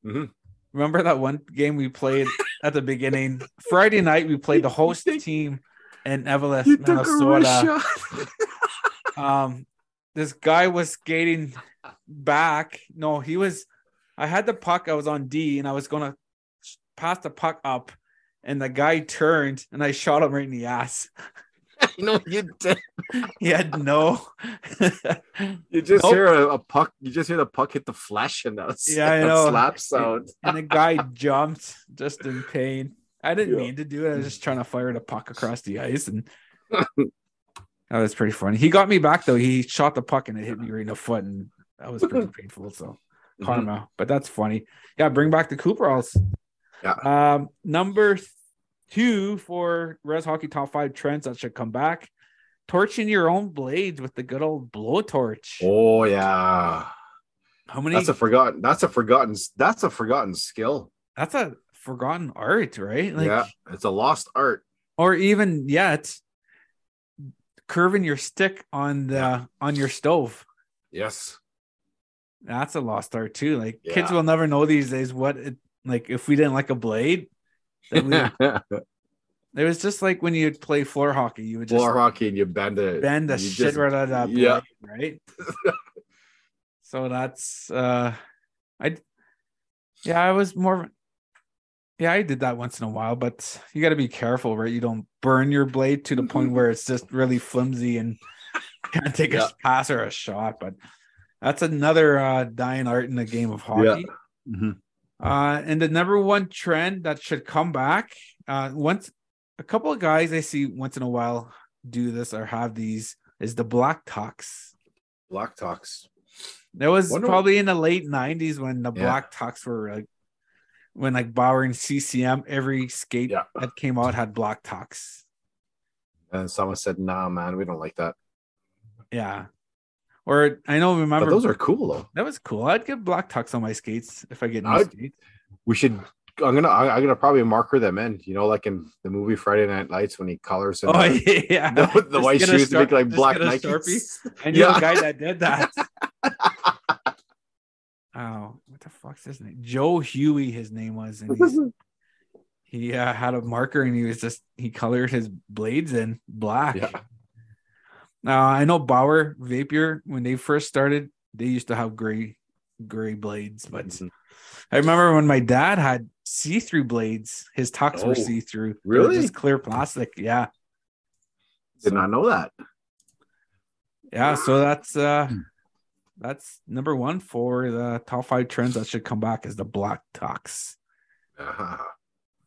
Speaker 2: Mhm.
Speaker 1: Remember that one game we played at the beginning? Friday night, we played the host *laughs* team in Eveleth,
Speaker 2: You took a
Speaker 1: Minnesota. *laughs* Um, this guy was skating back. No, he was. I had the puck. I was on D, and I was gonna pass the puck up, and the guy turned, and I shot him right in the ass. *laughs* *laughs*
Speaker 2: no, you did. *laughs*
Speaker 1: He had no. *laughs*
Speaker 2: You just
Speaker 1: Nope.
Speaker 2: hear a, a puck. You just hear the puck hit the flesh, and that's
Speaker 1: Yeah, I know.
Speaker 2: slap sound.
Speaker 1: and the guy jumped just in pain. I didn't
Speaker 2: Yeah.
Speaker 1: mean to do it. I was just trying to fire the puck across the ice, and that was pretty funny. He got me back though. He shot the puck and it hit me right in the foot, and that was pretty painful. So
Speaker 2: Mhm.
Speaker 1: karma, but that's funny. Yeah, bring back the Cooperalls.
Speaker 2: Yeah.
Speaker 1: Um, number th- two for Res Hockey Top Five trends that should come back: torching your own blades with the good old blowtorch.
Speaker 2: Oh yeah,
Speaker 1: How many?
Speaker 2: that's a forgotten. That's a forgotten. That's a forgotten skill.
Speaker 1: that's a forgotten art, right? Like,
Speaker 2: yeah, it's a lost art.
Speaker 1: or even yet curving your stick on the on your stove
Speaker 2: Yes.
Speaker 1: that's a lost art too like kids will never know these days what it like if we didn't like a blade we, *laughs* it was just like when you'd play floor hockey you would just
Speaker 2: Floor hockey, and you bend it.
Speaker 1: bend the shit
Speaker 2: just-
Speaker 1: right out of that blade,
Speaker 2: yeah.
Speaker 1: right *laughs* so that's uh i yeah i was more yeah i did that once in a while but you got to be careful right you don't burn your blade to the point where it's just really flimsy and *laughs* can't take
Speaker 2: Yeah.
Speaker 1: a pass or a shot but that's another uh dying art in the game of hockey
Speaker 3: Mhm.
Speaker 1: Uh and the number one trend that should come back uh once a couple of guys i see once in a while do this or have these is the black Tuuks
Speaker 2: Black Tuuks.
Speaker 1: that was
Speaker 2: Wonder-
Speaker 1: probably in the late '90s when the
Speaker 2: Yeah.
Speaker 1: black Tuuks were like, when like Bauer and CCM, every skate
Speaker 2: Yeah.
Speaker 1: that came out had black Tuuks.
Speaker 2: And someone said, "Nah, man, we don't like that."
Speaker 1: Yeah, or I know
Speaker 2: But
Speaker 1: remember
Speaker 2: those are cool though.
Speaker 1: that was cool. I'd get black Tuuks on my skates if I get new
Speaker 2: I'd-
Speaker 1: skates.
Speaker 2: We should. I'm gonna. I- I'm gonna probably marker them in. You know, like in the movie Friday Night Lights when he colors in
Speaker 1: Oh *laughs*
Speaker 2: the,
Speaker 1: yeah,
Speaker 2: the, the white shoes to make like black Nikes.
Speaker 1: I knew *laughs*
Speaker 2: Yeah.
Speaker 1: a guy that did that. *laughs* oh, what the fuck's his name? Joe Huey, his name was, and he's he uh, had a marker and he was just he colored his blades in black.
Speaker 2: Yeah.
Speaker 1: Now I know Bauer Vapor when they first started, they used to have gray gray blades, but
Speaker 2: Mhm.
Speaker 1: I remember when my dad had see-through blades, his Tuuks
Speaker 2: Oh,
Speaker 1: were see-through.
Speaker 2: Really?
Speaker 1: just clear plastic. Yeah.
Speaker 2: Did not know that.
Speaker 1: Yeah, so that's uh that's number one for the top five trends that should come back is the black Tuuks.
Speaker 2: Uh-huh.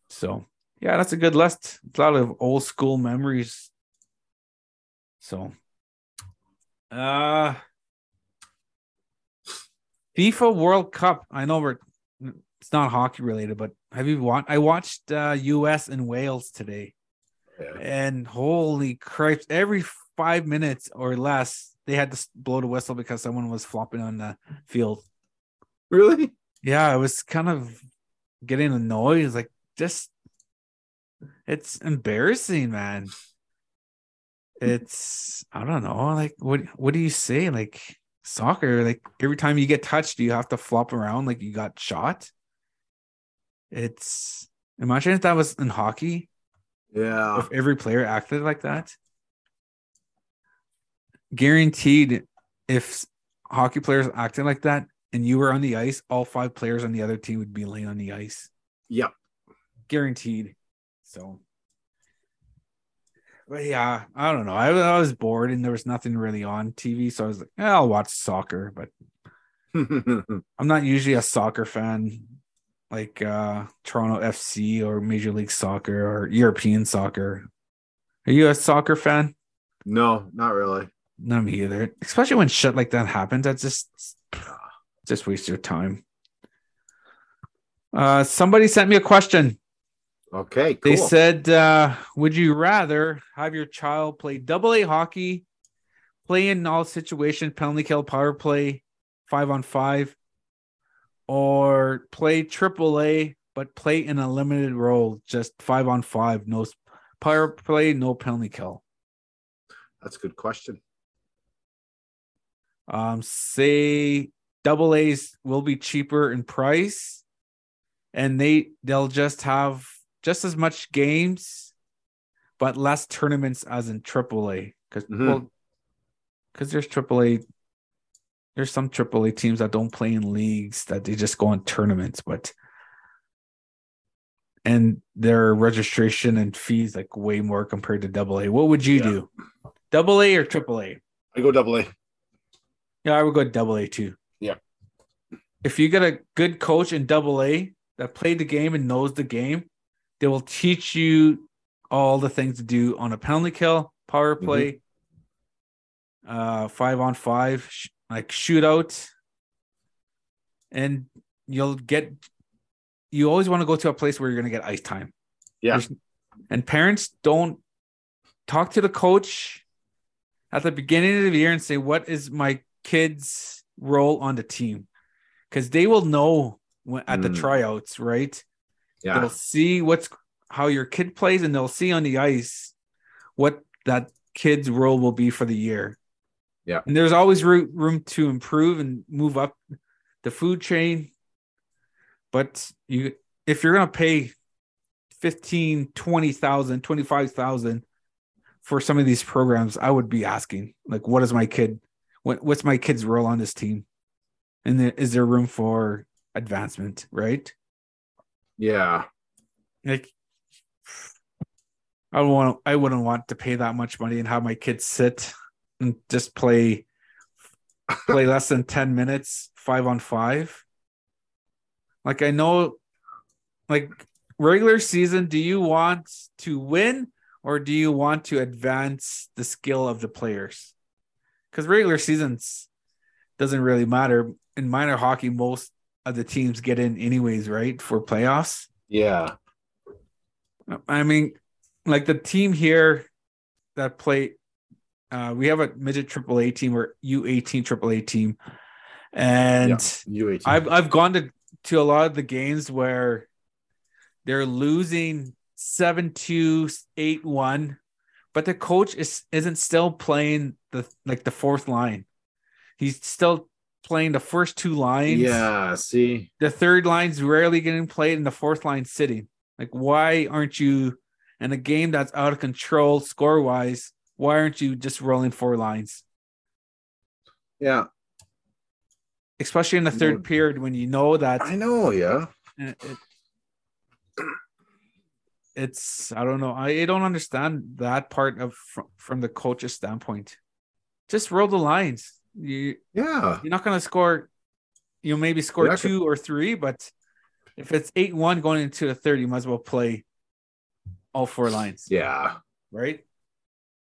Speaker 1: So yeah, that's a good list. It's a lot of old school memories. So uh FIFA World Cup. I know we're it's not hockey related, but have you watched I watched uh US and Wales today.
Speaker 2: Yeah.
Speaker 1: And holy Christ, every five minutes or less, they had to blow the whistle because someone was flopping on the field.
Speaker 2: Really?
Speaker 1: Yeah, it was kind of getting annoyed. It's like just it's embarrassing, man. It's I don't know, like what what do you say? Like soccer, like every time you get touched, you have to flop around like you got shot. It's imagine if that was in hockey
Speaker 2: Yeah.
Speaker 1: if every player acted like that guaranteed if hockey players acted like that and you were on the ice all five players on the other team would be laying on the ice
Speaker 2: Yep.
Speaker 1: guaranteed So, but yeah, I don't know. I, I was bored and there was nothing really on TV, so I was like, eh, I'll watch soccer. But *laughs* I'm not usually a soccer fan, like uh Toronto FC or Major League Soccer or European soccer. Are you a soccer fan?
Speaker 2: no, not really.
Speaker 1: Not me either. Especially when shit like that happens. That just just waste your time. Uh somebody sent me a question.
Speaker 2: Okay, cool.
Speaker 1: They said, uh, would you rather have your child play double A hockey, play in all situations, penalty kill, power play, five on five, or play triple A, but play in a limited role, just five on five, no power play, no penalty kill.
Speaker 2: That's a good question.
Speaker 1: Um, say double A's will be cheaper in price, and they they'll just have just as much games, but less tournaments as in triple A. Because
Speaker 2: Mhm.
Speaker 1: well, because there's triple A. There's some triple A teams that don't play in leagues that they just go on tournaments, but and their registration and fees like way more compared to double A. What would you
Speaker 2: Yeah.
Speaker 1: do? Double A or triple A?
Speaker 2: I go double A.
Speaker 1: Yeah, I would go double A too.
Speaker 2: Yeah.
Speaker 1: If you get a good coach in double A that played the game and knows the game, they will teach you all the things to do on a penalty kill, power play, uh, five on five, sh- like shootout. And you'll get, you always want to go to a place where you're going to get ice time.
Speaker 2: Yeah.
Speaker 1: There's- and parents don't talk to the coach at the beginning of the year and say, What is my kid's role on the team? Because they will know when, at the
Speaker 2: Mm.
Speaker 1: tryouts, right?
Speaker 2: Yeah.
Speaker 1: They'll see what's how your kid plays and they'll see on the ice what that kid's role will be for the year.
Speaker 2: Yeah.
Speaker 1: And there's always room, room to improve and move up the food chain. But you if you're going to pay 15, 20,000, 25,000 for some of these programs, I would be asking like what is my kid what what's my kid's role on this team? And is there room for advancement, right?
Speaker 2: Yeah.
Speaker 1: like I want I wouldn't want to pay that much money and have my kids sit and just play play less than 10 minutes 5 on 5 like I know like regular season do you want to win or do you want to advance the skill of the players? Cuz regular seasons doesn't really matter. In minor hockey most of the teams get in anyways right for playoffs
Speaker 2: Yeah.
Speaker 1: I mean, like the team here that play, uh, we have a midget AAA team or U18 AAA team, and
Speaker 2: You 18.
Speaker 1: I've I've gone to to a lot of the games where they're losing seven two eight one, but the coach is isn't still playing the like the fourth line. He's still playing the first two lines
Speaker 2: yeah. See.
Speaker 1: the third line's rarely getting played and the fourth line sitting. Like, why aren't you in a game that's out of control score wise? Why aren't you just rolling four lines?
Speaker 2: Yeah.
Speaker 1: Especially in the third
Speaker 2: No.
Speaker 1: period when you know that
Speaker 2: I know. Yeah.
Speaker 1: it, it- it's I don't know. I, I don't understand that part of from, from the coach's standpoint. Just roll the lines. You
Speaker 2: Yeah.
Speaker 1: you're not gonna score you maybe score two or three, but if it's eight one going into the third, you might as well play all four lines,
Speaker 2: Yeah.
Speaker 1: right?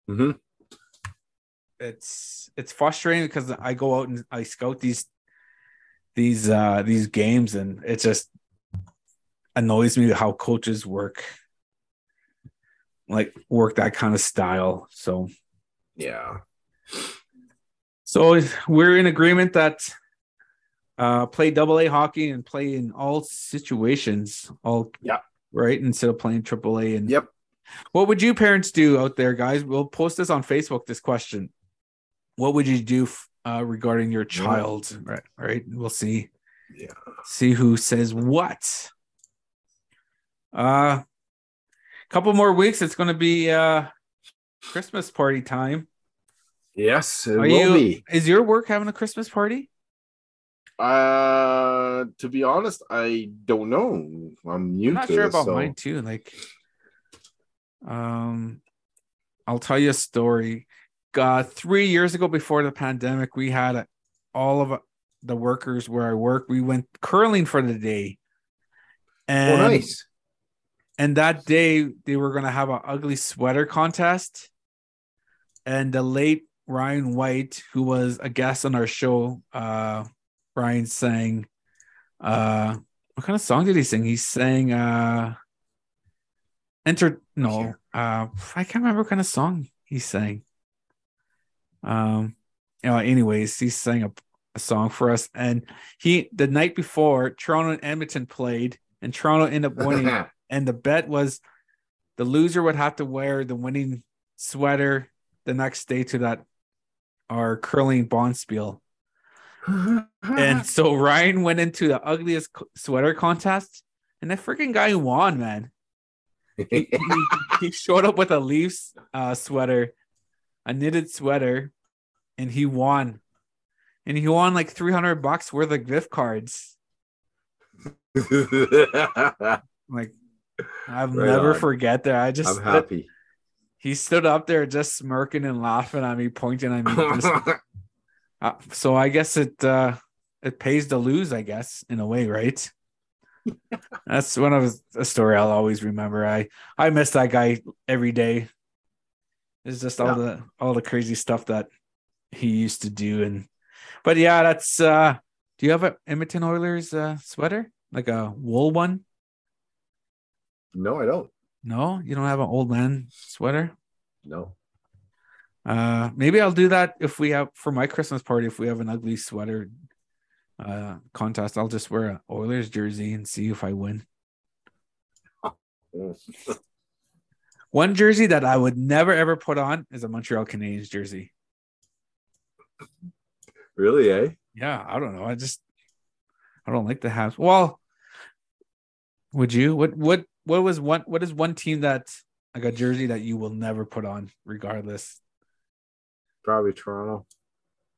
Speaker 2: hmm
Speaker 1: It's it's frustrating because I go out and I scout these these uh these games and it just annoys me how coaches work like work that kind of style. So
Speaker 2: Yeah.
Speaker 1: So we're in agreement that uh, play double A hockey and play in all situations, all
Speaker 2: Yeah.
Speaker 1: right, instead of playing triple A. And
Speaker 2: Yep.
Speaker 1: what would you parents do out there, guys? We'll post this on Facebook. This question: What would you do uh, regarding your child? Right, right. We'll see.
Speaker 2: Yeah.
Speaker 1: See who says what. Uh, couple more weeks. It's going to be uh, Christmas party time.
Speaker 2: Yes, it
Speaker 1: Are
Speaker 2: will
Speaker 1: you?
Speaker 2: be.
Speaker 1: Is your work having a Christmas party?
Speaker 2: Uh, to be honest, I don't know. I'm new
Speaker 1: I'm not sure about
Speaker 2: so-
Speaker 1: mine too. Like, Um, I'll tell you a story. God, three years ago, before the pandemic, we had a, all of the workers where I work. We went curling for the day, and
Speaker 2: oh, nice.
Speaker 1: and that day they were going to have an ugly sweater contest, and the late Ryan White, who was a guest on our show, uh, Ryan sang, uh, what kind of song did he sing? He sang, uh, enter, no, uh, I can't remember what kind of song he sang. Um, you know, anyways, he sang a, a song for us, and he the night before Toronto and Edmonton played, and Toronto ended up winning, *laughs* and the bet was the loser would have to wear the winning sweater the next day to that our curling bonspiel. and *laughs* so Ryan went into the ugliest sweater contest, and that freaking guy won, man. He, he, he showed up with a Leafs uh, sweater, a knitted sweater, and he won. And he won like 300 bucks worth of gift cards. *laughs* Like, I'll
Speaker 2: Right
Speaker 1: never
Speaker 2: on.
Speaker 1: forget that. I just
Speaker 2: I'm happy.
Speaker 1: He stood up there just smirking and laughing at me, pointing at me. *laughs* just- uh, so I guess it uh it pays to lose, I guess, in a way, right? *laughs* That's one of a story I'll always remember. I I miss that guy every day. It's just all
Speaker 2: Yeah.
Speaker 1: the all the crazy stuff that he used to do, and but yeah, that's. uh Do you have a Edmonton Oilers uh, sweater, like a wool one?
Speaker 2: no, I don't.
Speaker 1: No, you don't have an old man sweater.
Speaker 2: No.
Speaker 1: Uh, maybe I'll do that if we have for my Christmas party. If we have an ugly sweater uh contest, I'll just wear an Oilers jersey and see if I win. *laughs* One jersey that I would never ever put on is a Montreal Canadiens jersey.
Speaker 2: Really, eh?
Speaker 1: Yeah, I don't know. I just I don't like the Habs. Well, would you? What what what was one what is one team that like a jersey that you will never put on regardless?
Speaker 2: Probably Toronto.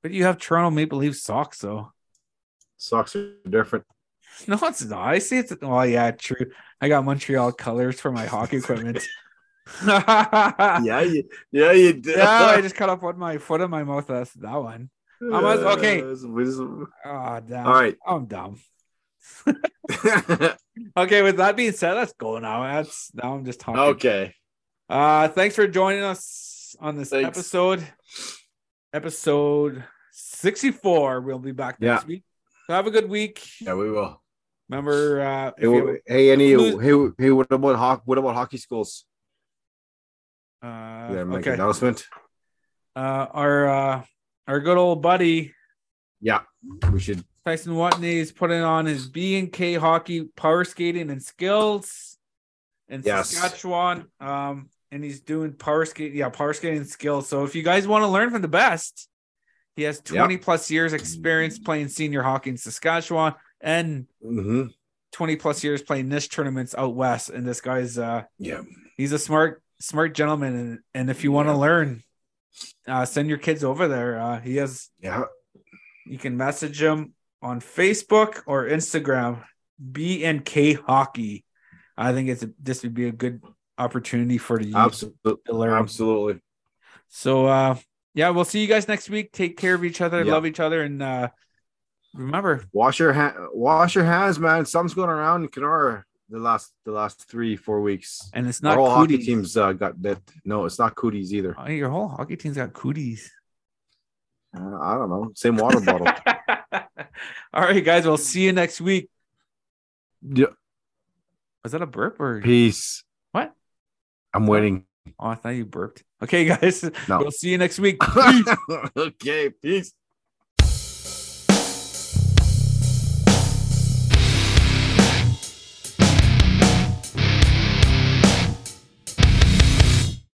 Speaker 1: But you have Toronto Maple Leaf socks though.
Speaker 2: Socks are different. *laughs*
Speaker 1: No, it's not. I see it's oh yeah, true. I got Montreal colors for my hockey equipment. yeah, *laughs* *laughs*
Speaker 2: yeah, you, yeah, you did.
Speaker 1: I just cut off one my foot in my mouth. That's that one. I was- okay. Oh damn.
Speaker 2: All right.
Speaker 1: I'm dumb. *laughs* Okay, with that being said, let's go now. That's now I'm just talking.
Speaker 2: okay.
Speaker 1: Uh thanks for joining us on this
Speaker 2: Thanks.
Speaker 1: episode. Episode 64. We'll be back next
Speaker 2: Yeah.
Speaker 1: week. So have a good week.
Speaker 2: Yeah, we will.
Speaker 1: Remember uh
Speaker 2: Hey,
Speaker 1: you
Speaker 2: hey, any,
Speaker 1: Lose-
Speaker 2: hey, hey, what about hockey? What about hockey schools?
Speaker 1: uh
Speaker 2: Yeah, make
Speaker 1: okay.
Speaker 2: an announcement.
Speaker 1: uh our uh our good old buddy
Speaker 2: Yeah, we should.
Speaker 1: Tyson Watney is putting on his B and K hockey power skating and skills in
Speaker 2: Yes.
Speaker 1: Saskatchewan. Um, and he's doing power skate, yeah, power skating skills. So if you guys want to learn from the best, he has 20 plus years experience playing senior hockey in Saskatchewan and
Speaker 2: hmm
Speaker 1: 20 plus years playing niche tournaments out west. And this guy's uh
Speaker 2: Yeah,
Speaker 1: he's a smart, smart gentleman. And, and if you want to
Speaker 2: Yeah.
Speaker 1: learn, uh send your kids over there. Uh he has
Speaker 2: yeah.
Speaker 1: you can message him on Facebook or Instagram, BNK Hockey. I think it's a, this would be a good opportunity for the
Speaker 2: Absolutely,
Speaker 1: to learn.
Speaker 2: absolutely.
Speaker 1: So, uh, yeah, we'll see you guys next week. Take care of each other,
Speaker 2: Yeah.
Speaker 1: love each other, and uh, remember,
Speaker 2: Wash your hand. Wash your hands, man. Something's going around in Kenora the last the last three four weeks.
Speaker 1: and it's
Speaker 2: Our
Speaker 1: not
Speaker 2: whole hockey teams uh, got bit. No, it's not cooties either.
Speaker 1: Oh, your whole hockey team's got cooties.
Speaker 2: Uh, I don't know. Same water bottle. *laughs* *laughs*
Speaker 1: All right, guys, we'll see you next week.
Speaker 2: Yeah.
Speaker 1: Was that a burp or?
Speaker 2: Peace.
Speaker 1: What?
Speaker 2: I'm waiting.
Speaker 1: Oh, I thought you burped. Okay, *laughs* guys,
Speaker 2: No.
Speaker 1: we'll see you next week. *laughs*
Speaker 2: okay. Peace.